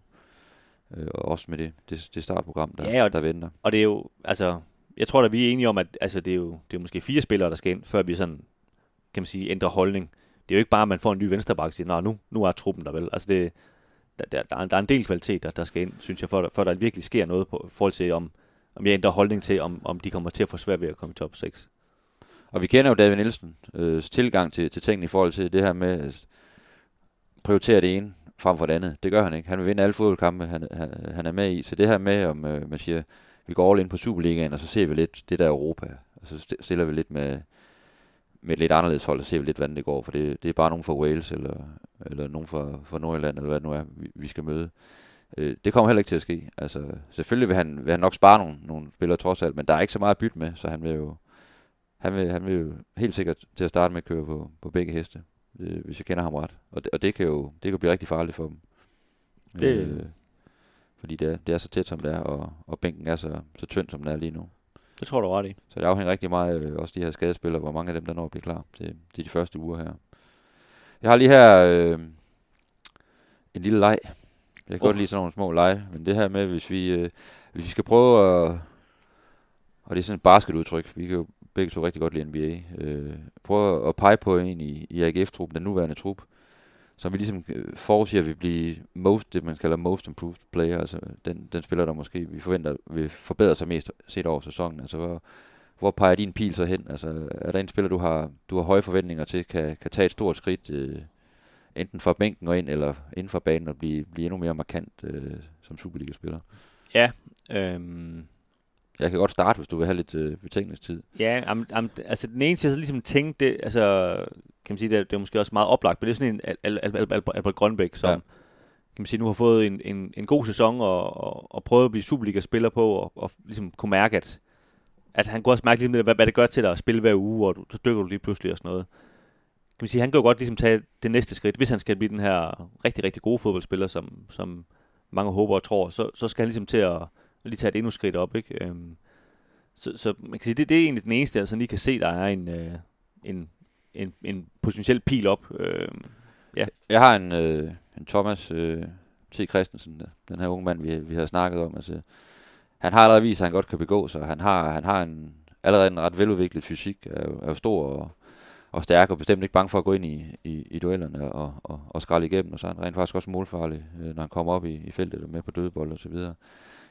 Øh, og også med det, det, det startprogram, der, Ja, og- der venter. Og det er jo, altså, jeg tror da, vi er enige om, at altså, det, er jo, det er måske fire spillere, der skal ind, før vi sådan, kan man sige, ændrer holdning. Det er jo ikke bare, at man får en ny venstreback og siger, Nå, nu, nu er truppen der vel. Altså, det, der, der, der, er, der er en del kvalitet, der, der skal ind, synes jeg, for, for der virkelig sker noget på, i forhold til, om, om jeg ændrer holdning til, om, om de kommer til at få svært ved at komme i top 6. Og vi kender jo David Nielsen øh, tilgang til, til tingene i forhold til det her med at prioritere det ene frem for det andet. Det gør han ikke. Han vil vinde alle fodboldkampe, han, han, han er med i. Så det her med, om øh, man siger, vi går all ind på Superligaen, og så ser vi lidt det der Europa, og så stiller vi lidt med, med et lidt anderledes hold, og ser vi lidt, hvordan det går. For det, det er bare nogen fra Wales, eller, eller nogen fra, fra Nordjylland, eller hvad det nu er, vi, vi skal møde. Øh, det kommer heller ikke til at ske. Altså, selvfølgelig vil han, vil han nok spare nogle, nogle spillere trods alt, men der er ikke så meget at bytte med, så han vil jo han vil, han vil jo helt sikkert til at starte med at køre på, på begge heste, øh, hvis jeg kender ham ret. Og det, og det kan jo det kan blive rigtig farligt for dem. Det- Øh, fordi det er, det er så tæt, som det er, og, og bænken er så, så tynd, som den er lige nu. Det tror du ret i. Så det afhænger rigtig meget af øh, også de her skadespillere, hvor mange af dem, der når at blive klar til, til de første uger her. Jeg har lige her øh, en lille leg. Jeg kan Oh. godt lide sådan nogle små lege, men det her med, hvis vi, øh, hvis vi skal prøve at... Og det er sådan et basketudtryk. Vi kan jo begge to rigtig godt lide NBA. Øh, prøve at pege på en i, i AGF-truppen, den nuværende trup, som vi ligesom øh, forudsiger vil blive most, det man kalder most improved player, altså den, den spiller, der måske vi forventer vil forbedre sig mest set over sæsonen. Altså hvor, hvor peger din pil så hen? Altså er der en spiller, du har, du har høje forventninger til, kan, kan tage et stort skridt, øh, enten fra bænken og ind, eller inden for banen og blive, blive endnu mere markant øh, som Superliga-spiller? Ja, øhm, jeg kan godt starte, hvis du vil have lidt øh, betænkningstid. Ja, am, am, altså den eneste, jeg så ligesom tænkte, det, altså, kan man sige, det, er- det er måske også meget oplagt, men det er sådan en Al- Al- Al- Al- Albert Grønbæk, som ja. kan man sige, nu har fået en, en, en god sæson og, og, og prøvet at blive Superliga-spiller på, og, og ligesom kunne mærke, at, at han kunne også mærke ligesom, hvad, hvad det gør til dig at spille hver uge, og du, så dykker du lige pludselig og sådan noget. Kan man sige, han kan jo godt ligesom tage det næste skridt, hvis han skal blive den her rigtig, rigtig gode fodboldspiller, som, som mange håber og tror, så, så skal han ligesom til at lige tage det endnu skridt op, ikke? Øhm, så, så man kan sige, det, det er egentlig den eneste, jeg sådan lige kan se, der er en, øh, en, en, en potentiel pil op. Øh, Jeg har en, øh, en Thomas øh, T. Christensen, den her unge mand, vi, vi har snakket om. Altså, han har allerede vist, at han godt kan begå sig. Han har, han har en, allerede en ret veludviklet fysik, er jo, er jo stor og, og stærk, og bestemt ikke bange for at gå ind i, i, i duellerne og, og, og skralde igennem. Og så er han rent faktisk også målfarlig, øh, når han kommer op i, i feltet og med på dødebold og så videre.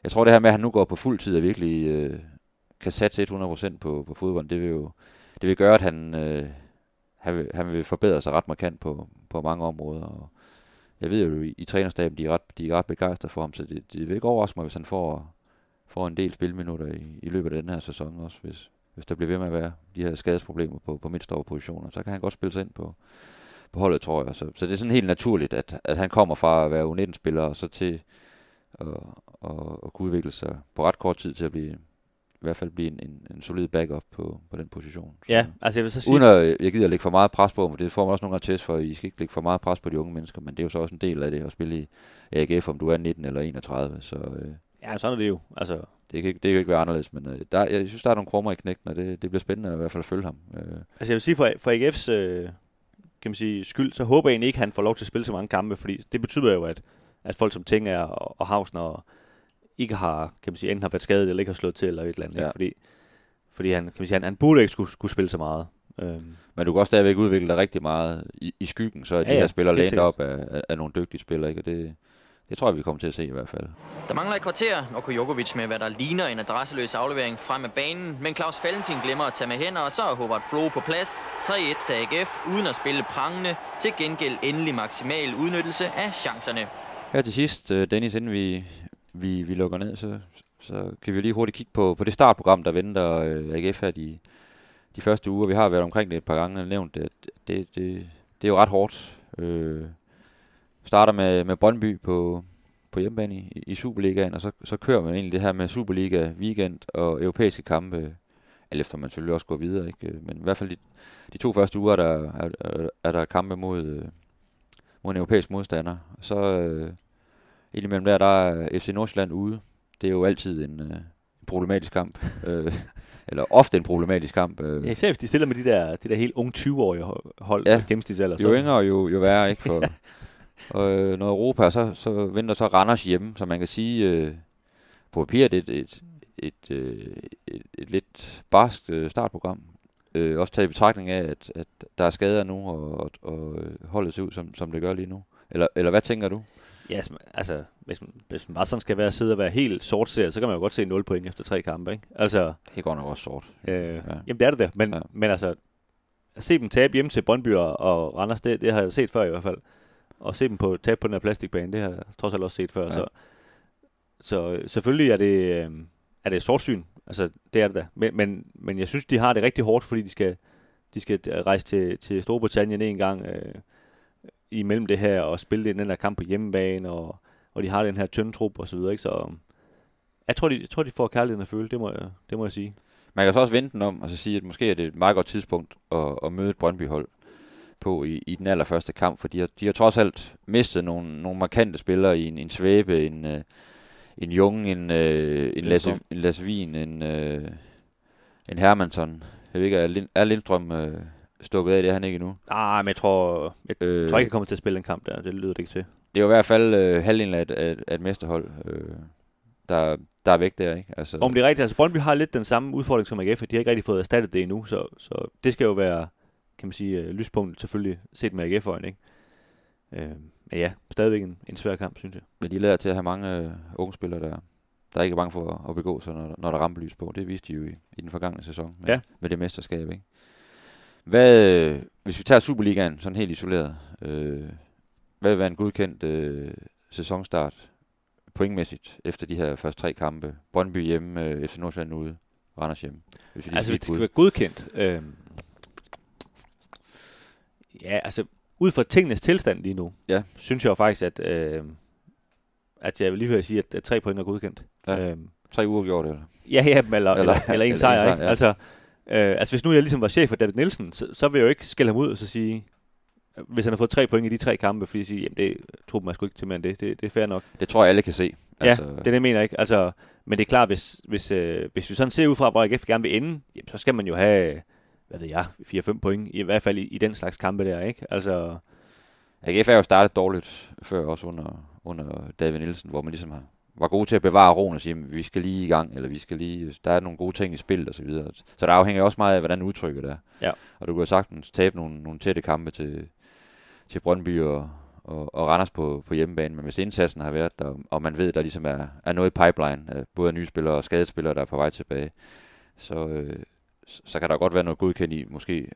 Jeg tror det her med, at han nu går på fuld tid og virkelig øh, kan satse 100% på, på fodbold, det vil jo det vil gøre, at han, øh, han, vil, han vil forbedre sig ret markant på, på mange områder. Og jeg ved jo, i, i trænerstaben, de er ret, de er ret begejstrede for ham, så det, det vil ikke overraske mig, hvis han får, får en del spilminutter i, i løbet af den her sæson også, hvis, hvis der bliver ved med at være de her skadesproblemer på, på midtstopperpositioner, så kan han godt spille sig ind på, på holdet, tror jeg. Så, så det er sådan helt naturligt, at, at han kommer fra at være U19-spiller, og så til at, at, at kunne udvikle sig på ret kort tid til at blive, i hvert fald blive en, en, en solid backup på, på den position. Så- ja, altså jeg vil så sige... Uden at jeg gider lægge for meget pres på dem, det får man også nogle gange test for, I skal ikke lægge for meget pres på de unge mennesker, men det er jo så også en del af det at spille i AGF, om du er 19 eller 31, så øh, Ja, sådan er det jo. Altså, det, kan, ikke- det kan jo ikke være anderledes, men øh, der, jeg synes, der er nogle krummer i knægten, og det, det bliver spændende at i hvert fald at følge ham. Øh, altså jeg vil sige, for, for AGF's øh, kan man sige, skyld, så håber jeg egentlig ikke, at han får lov til at spille så mange kampe, fordi det betyder jo, at, at folk som Tinger og, og Hausner ikke har, kan man sige, enten har været skadet, eller ikke har slået til, eller et eller andet. Ja. Fordi, fordi han, kan man sige, han, han burde ikke skulle, skulle spille så meget. Øhm, men du kan også stadigvæk udvikle dig rigtig meget i, i skyggen, så er de Ja, ja, her spillere lænet op af, af, af nogle dygtige spillere, ikke? og det, det tror jeg, vi kommer til at se i hvert fald. Der mangler et kvarter, og Kojokovic med, hvad der ligner en adresseløs aflevering frem af banen. Men Claus Valentin glemmer at tage med hænder, og så er Hobart Flo på plads. 3-1 til AGF, uden at spille prangende. Til gengæld endelig maksimal udnyttelse af chancerne. Her til sidst, øh, Dennis, inden vi, vi, vi lukker ned, så, så kan vi lige hurtigt kigge på, på det startprogram, der venter øh, AGF her de, de første uger. Vi har været omkring det et par gange og nævnt, at det, det, det er jo ret hårdt. Øh, starter med, med Brøndby på, på hjemmebane i, i Superligaen, og så, så kører man egentlig det her med Superliga, weekend og europæiske kampe, alt efter man selvfølgelig også går videre, ikke? Øh, men i hvert fald de, de to første uger er der, er, er, er der kampe mod, øh, mod en europæisk modstander. Og så øh, indimellem der, der er FC Nordsjælland ude. Det er jo altid en, øh, en problematisk kamp. øh, eller ofte en problematisk kamp. Øh. ja, især hvis de stiller med de der, de der helt unge 20-årige hold, Ja. gennemsnitsalder. Jo yngre, jo, jo værre, ikke? For, og øh, noget Europa, så, så venter så Randers hjemme, så man kan sige, øh, på papiret et, et, et, øh, et, et lidt barsk øh, startprogram. Øh, også taget i betragtning af, at, at der er skader nu, og, og, og holdet ser ud, som, som det gør lige nu. Eller, eller hvad tænker du? Ja, altså, hvis man, hvis man bare sådan skal være sidde og være helt sort så kan man jo godt se 0 point efter tre kampe, ikke? Altså, det går nok også sort. Øh, ja. Jamen, det er det der. Men, ja. men altså, at se dem tabe hjemme til Brøndby og, Randers, det, det har jeg set før i hvert fald. Og se dem på tabe på den her plastikbane, det har jeg trods alt også set før. Ja. Så, så selvfølgelig er det, øh, er det sortsyn. Altså, det er det da. Men, men, men jeg synes, de har det rigtig hårdt, fordi de skal, de skal rejse til, til Storbritannien en gang øh, imellem det her, og spille den der kamp på hjemmebane, og, og de har den her tynde trup og så videre, ikke? Så jeg tror, de, jeg tror, de får kærligheden at føle, det må, jeg, det må jeg sige. Man kan så også vente den om, og så sige, at måske er det et meget godt tidspunkt at, at møde et Brøndby-hold på i, i den allerførste kamp, for de har, de har trods alt mistet nogle, nogle markante spillere i en, en Svæbe, en, uh, en Jung, en, uh, en, Lasse, en Lasse Wien, en, uh, en Hermansson. Jeg ved ikke, er, Lind, er Lindstrøm uh, stukket af det, er han ikke endnu? Nej, men jeg tror, jeg øh, tror ikke, jeg kommer til at spille en kamp der. Det lyder det ikke til. Det er jo i hvert fald uh, halvdelen af et, af, af et mesterhold. Uh, der, der er væk der, ikke? Altså, Om det er rigtigt, altså Brøndby har lidt den samme udfordring som AGF, de har ikke rigtig fået erstattet det endnu, så, så det skal jo være, kan man sige, uh, lyspunkt selvfølgelig set med AGF-øjne, ikke? Uh, men ja, stadigvæk en, en svær kamp, synes jeg. Men de lader til at have mange uh, unge spillere, der, der er ikke bange for at, at begå sig, når, når der ramper lys på. Det viste de jo i, i den forgangne sæson med, ja. med det mesterskab, ikke? Hvad, hvis vi tager Superligaen sådan helt isoleret, øh, hvad vil være en godkendt øh, sæsonstart pointmæssigt efter de her første tre kampe. Brøndby hjemme, øh, FC Nordsjælland ude, Randers hjemme. Hvis vi altså hvis det skal være godkendt. Øh, ja, altså ud fra tingenes tilstand lige nu, ja. synes jeg jo faktisk, at, øh, at jeg vil lige vil sige, at, at tre point er godkendt. Ja. Øh, tre uger gjort eller? Ja, ja, eller, eller, eller, eller en sejr. Ikke? Ja. Altså, øh, altså hvis nu jeg ligesom var chef for David Nielsen, så, så vil jeg jo ikke skælde ham ud og så sige, hvis han har fået tre point i de tre kampe, fordi sige, jamen det tror man sgu ikke til mere end det. det. Det er fair nok. Det tror jeg alle kan se. Altså... Ja, det er det, jeg mener ikke. Altså, men det er klart, hvis, hvis, øh, hvis vi sådan ser ud fra, hvor AGF gerne vil ende, jamen, så skal man jo have, hvad ved jeg, 4-5 point, i hvert fald i, i den slags kampe der, ikke? Altså... AGF er jo startet dårligt før også under, under David Nielsen, hvor man ligesom har, var god til at bevare roen og sige, at vi skal lige i gang, eller vi skal lige, der er nogle gode ting i spil og så videre. Så der afhænger også meget af, hvordan udtrykket er. Ja. Og du jo sagtens tabe nogle, nogle tætte kampe til, til Brøndby og, og, og Randers på, på hjemmebane, men hvis indsatsen har været der, og man ved, at der ligesom er, er noget i pipeline, både nye spillere og skadespillere, der er på vej tilbage, så, øh, så kan der godt være noget godkendt i, måske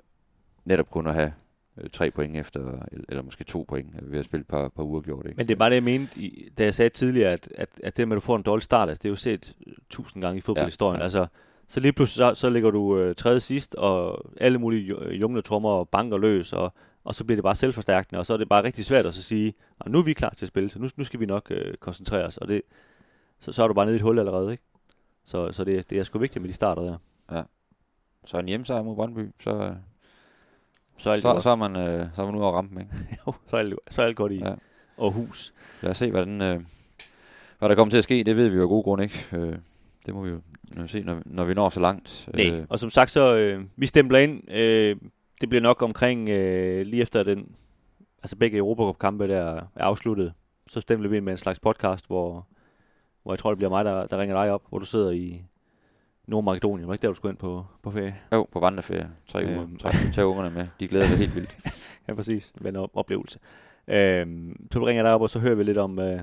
netop kun at have øh, tre point efter, eller måske to point øh, ved at spille et par, par uger gjort. Ikke? Men det er bare det, jeg mente, da jeg sagde tidligere, at, at, at det med, at du får en dårlig start, altså, det er jo set tusind gange i fodboldhistorien. Ja, ja. Altså, så lige pludselig så, så ligger du øh, tredje sidst, og alle mulige jungle trommer banker løs, og og så bliver det bare selvforstærkende, og så er det bare rigtig svært at så sige, at nu er vi klar til at spille, så nu, nu skal vi nok øh, koncentrere os, og det, så, så er du bare nede i et hul allerede, ikke? Så, så det, det er sgu vigtigt med de starter der. Ja. Så en hjemmesejr mod Brøndby, så, så, er, så, så, er man, øh, så er man ude over rampen, ikke? jo, så er, så er alt godt i ja. hus. Lad os se, hvordan, øh, hvad der kommer til at ske, det ved vi jo af gode grund ikke. Øh, det må vi jo se, når, når vi når så langt. Nej, øh. og som sagt, så øh, vi stempler ind øh, det bliver nok omkring øh, lige efter den, altså begge Europacup-kampe der er afsluttet, så stemmer vi ind med en slags podcast, hvor, hvor jeg tror, det bliver mig, der, der ringer dig op, hvor du sidder i Nordmakedonien. Var ikke der, du skulle ind på, på ferie? Jo, på vandreferie. Tre uger. Øhm. Tre, ungerne med. De glæder sig helt vildt. ja, præcis. Men op- oplevelse. Øhm, så ringer jeg dig op, og så hører vi lidt om, øh,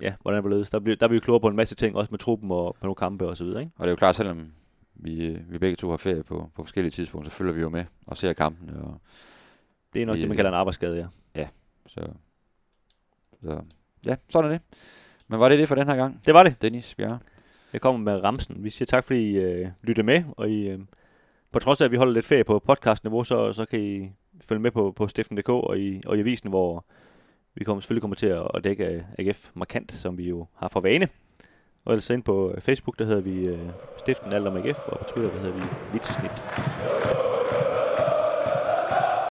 ja, hvordan det ledes. Der, bliver, der bliver vi klogere på en masse ting, også med truppen og på nogle kampe og så videre. Ikke? Og det er jo klart, selvom vi, øh, vi begge to har ferie på, på forskellige tidspunkter, så følger vi jo med og ser kampene. Og det er nok vi, det, man kalder en arbejdsskade, ja. Ja, så, så ja, sådan er det. Men var det det for den her gang? Det var det. Dennis Bjerre. Jeg kommer med ramsen. Vi siger tak, fordi I øh, lyttede med, og I, øh, på trods af, at vi holder lidt ferie på podcastniveau, så, så kan I følge med på, på stiften.dk og i, og i avisen, hvor vi kommer, selvfølgelig kommer til at, at dække AGF markant, som vi jo har for vane. Og ellers ind på øh, Facebook, der hedder vi øh, Stiften Alt om AGF, og på Twitter, der hedder vi Vitsnit.